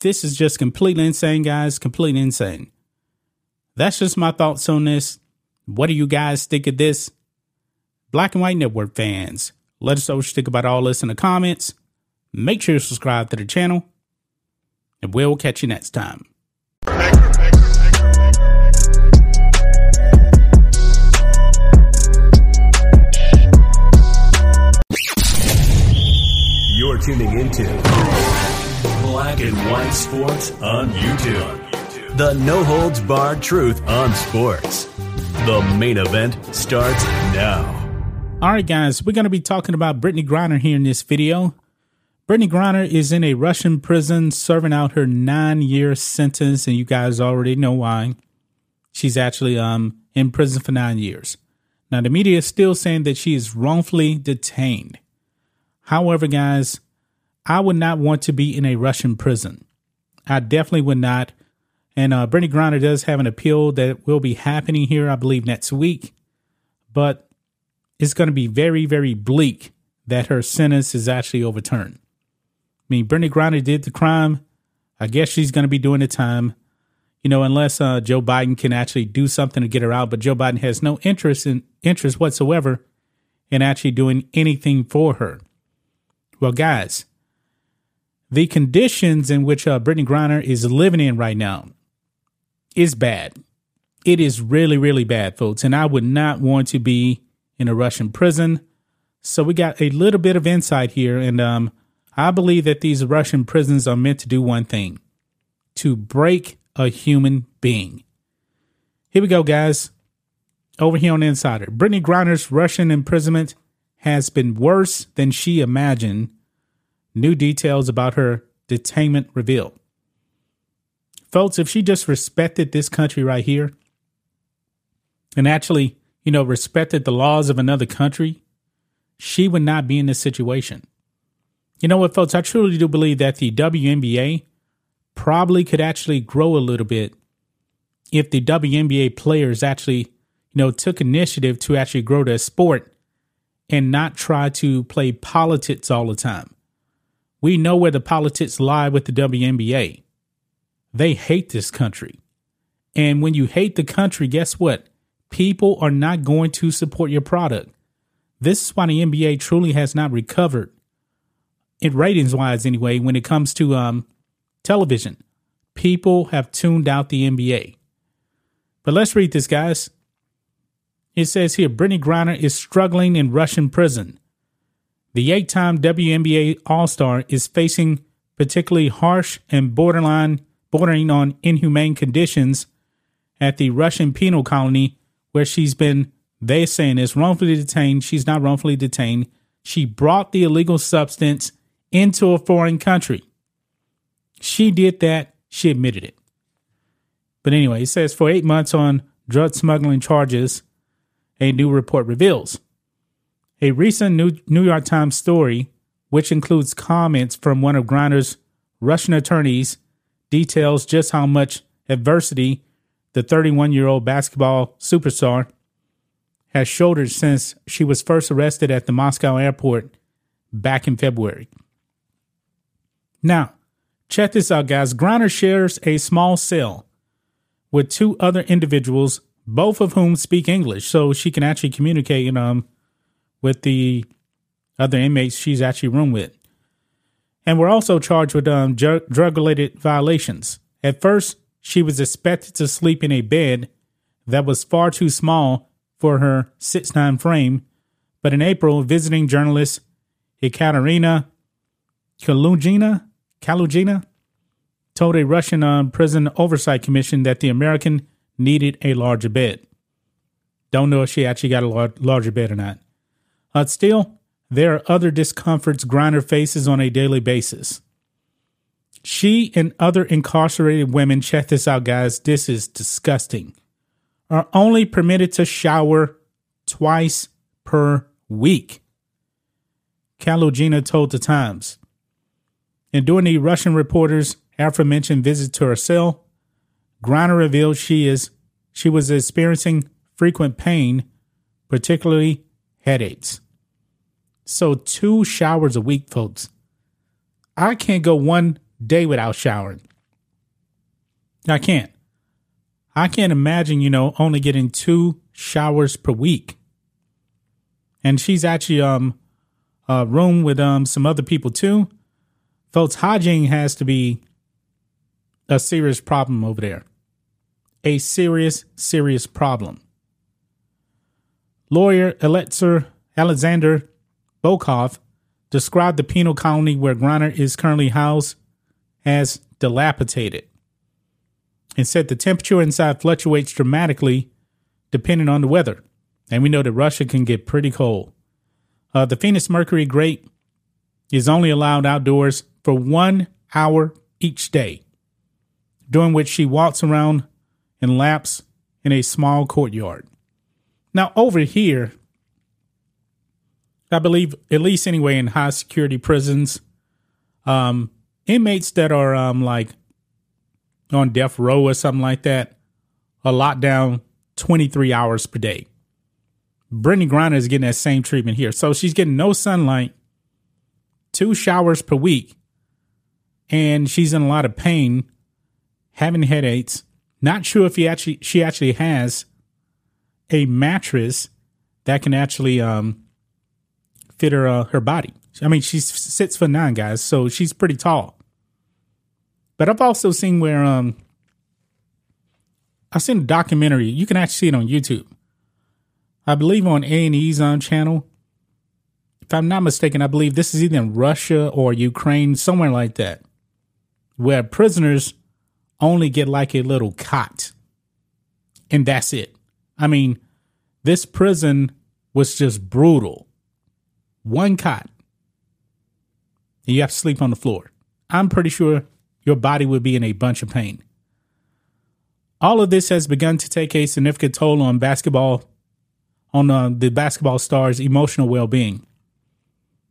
This is just completely insane, guys. Completely insane. That's just my thoughts on this. What do you guys think of this? Black and White Network fans, let us know what you think about all this in the comments. Make sure to subscribe to the channel, and we'll catch you next time. You're tuning into Black and White Sports on YouTube. The no holds barred truth on sports. The main event starts now. All right, guys, we're going to be talking about Brittney Griner here in this video. Brittney Griner is in a Russian prison serving out her nine year sentence, and you guys already know why. She's actually um, in prison for nine years. Now, the media is still saying that she is wrongfully detained. However, guys, I would not want to be in a Russian prison. I definitely would not. And uh, Brittney Griner does have an appeal that will be happening here, I believe, next week. But it's going to be very, very bleak that her sentence is actually overturned. I mean, Brittney Griner did the crime. I guess she's going to be doing the time, you know, unless uh, Joe Biden can actually do something to get her out. But Joe Biden has no interest in interest whatsoever in actually doing anything for her. Well, guys, the conditions in which uh, Brittney Griner is living in right now is bad. It is really, really bad, folks. And I would not want to be in a Russian prison. So we got a little bit of insight here. And um, I believe that these Russian prisons are meant to do one thing to break a human being. Here we go, guys. Over here on Insider. Brittney Griner's Russian imprisonment has been worse than she imagined. New details about her detainment revealed. Folks, if she just respected this country right here and actually, you know, respected the laws of another country, she would not be in this situation. You know what, folks? I truly do believe that the WNBA probably could actually grow a little bit if the WNBA players actually, you know, took initiative to actually grow their sport and not try to play politics all the time. We know where the politics lie with the WNBA. They hate this country. And when you hate the country, guess what? People are not going to support your product. This is why the NBA truly has not recovered, in ratings wise anyway, when it comes to um, television. People have tuned out the NBA. But let's read this, guys. It says here Brittney Griner is struggling in Russian prison. The eight time WNBA All Star is facing particularly harsh and borderline bordering on inhumane conditions at the Russian penal colony where she's been, they saying is wrongfully detained. She's not wrongfully detained. She brought the illegal substance into a foreign country. She did that. She admitted it. But anyway, it says for eight months on drug smuggling charges, a new report reveals. A recent New York Times story, which includes comments from one of Griner's Russian attorneys, details just how much adversity the 31 year old basketball superstar has shouldered since she was first arrested at the Moscow airport back in February. Now, check this out, guys. Griner shares a small cell with two other individuals, both of whom speak English, so she can actually communicate um, with the other inmates she's actually room with. And we're also charged with um, drug related violations. At first, she was expected to sleep in a bed that was far too small for her 6'9 frame, but in April, visiting journalist Ekaterina Kalugina, Kalugina told a Russian uh, prison oversight commission that the American needed a larger bed. Don't know if she actually got a lar- larger bed or not. Uh, still, there are other discomforts Griner faces on a daily basis. She and other incarcerated women, check this out, guys, this is disgusting, are only permitted to shower twice per week. Kalugina told the Times. And during the Russian reporter's aforementioned visit to her cell, Griner revealed she is she was experiencing frequent pain, particularly headaches. So two showers a week, folks. I can't go one day without showering. I can't. I can't imagine, you know, only getting two showers per week. And she's actually um a room with um some other people too. Folks, hygiene has to be a serious problem over there. A serious, serious problem. Lawyer Alexer Alexander Boykov described the penal colony where Griner is currently housed as dilapidated and said the temperature inside fluctuates dramatically depending on the weather. And we know that Russia can get pretty cold. Uh, the Phoenix Mercury Great is only allowed outdoors for one hour each day, during which she walks around in laps in a small courtyard. Now, over here, I believe, at least anyway, in high security prisons, um, inmates that are um like on death row or something like that are locked down 23 hours per day. Brittney Griner is getting that same treatment here. So she's getting no sunlight, two showers per week, and she's in a lot of pain, having headaches. Not sure if he actually she actually has a mattress that can actually um, fit her uh, her body. I mean, she's six foot nine, guys, so she's pretty tall. But I've also seen where um I've seen a documentary. You can actually see it on YouTube. I believe on A and E's on channel. If I'm not mistaken, I believe this is either in Russia or Ukraine, somewhere like that, where prisoners only get like a little cot, and that's it. I mean, this prison was just brutal. One cot. And you have to sleep on the floor. I'm pretty sure your body would be in a bunch of pain. All of this has begun to take a significant toll on basketball, on uh, the basketball stars' emotional well being.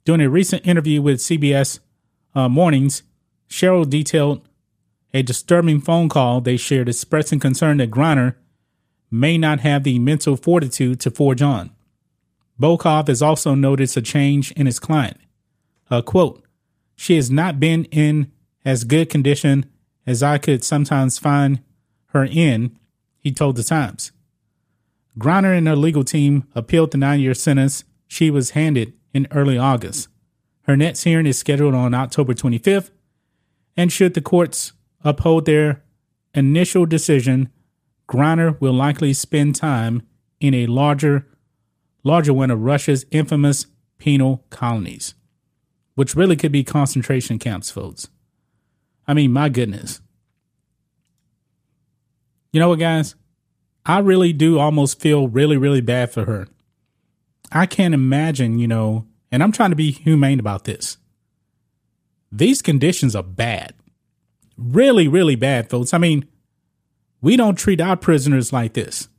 During a recent interview with CBS uh, Mornings, Cherelle detailed a disturbing phone call they shared expressing concern that Griner may not have the mental fortitude to forge on. Volkov has also noticed a change in his client. Uh, quote, she has not been in as good condition as I could sometimes find her in, he told the Times. Griner and her legal team appealed the nine year sentence she was handed in early August. Her next hearing is scheduled on October 25th, and should the courts uphold their initial decision, Griner will likely spend time in a larger, larger one of Russia's infamous penal colonies, which really could be concentration camps, folks. I mean, my goodness. You know what, guys? I really do almost feel really, really bad for her. I can't imagine, you know, and I'm trying to be humane about this. These conditions are bad. Really, really bad, folks. I mean, we don't treat our prisoners like this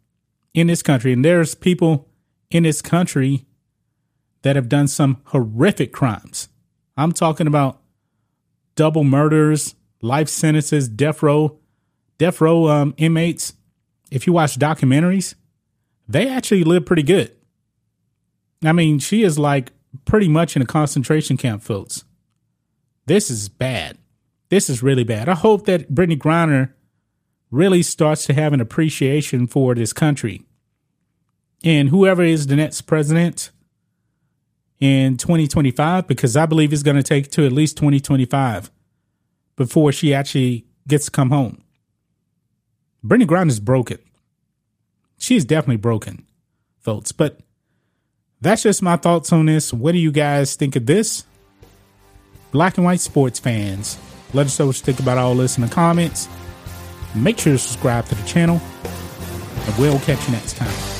in this country. And there's people in this country that have done some horrific crimes. I'm talking about double murders, life sentences, death row, death row um, inmates. If you watch documentaries, they actually live pretty good. I mean, she is like pretty much in a concentration camp, folks. This is bad. This is really bad. I hope that Brittney Griner really starts to have an appreciation for this country. And whoever is the next president in 2025, because I believe it's going to take to at least 2025 before she actually gets to come home. Brittney Griner is broken. She is definitely broken, folks. But that's just my thoughts on this. What do you guys think of this? Black and white sports fans, let us know what you think about all this in the comments. Make sure to subscribe to the channel, and we'll catch you next time.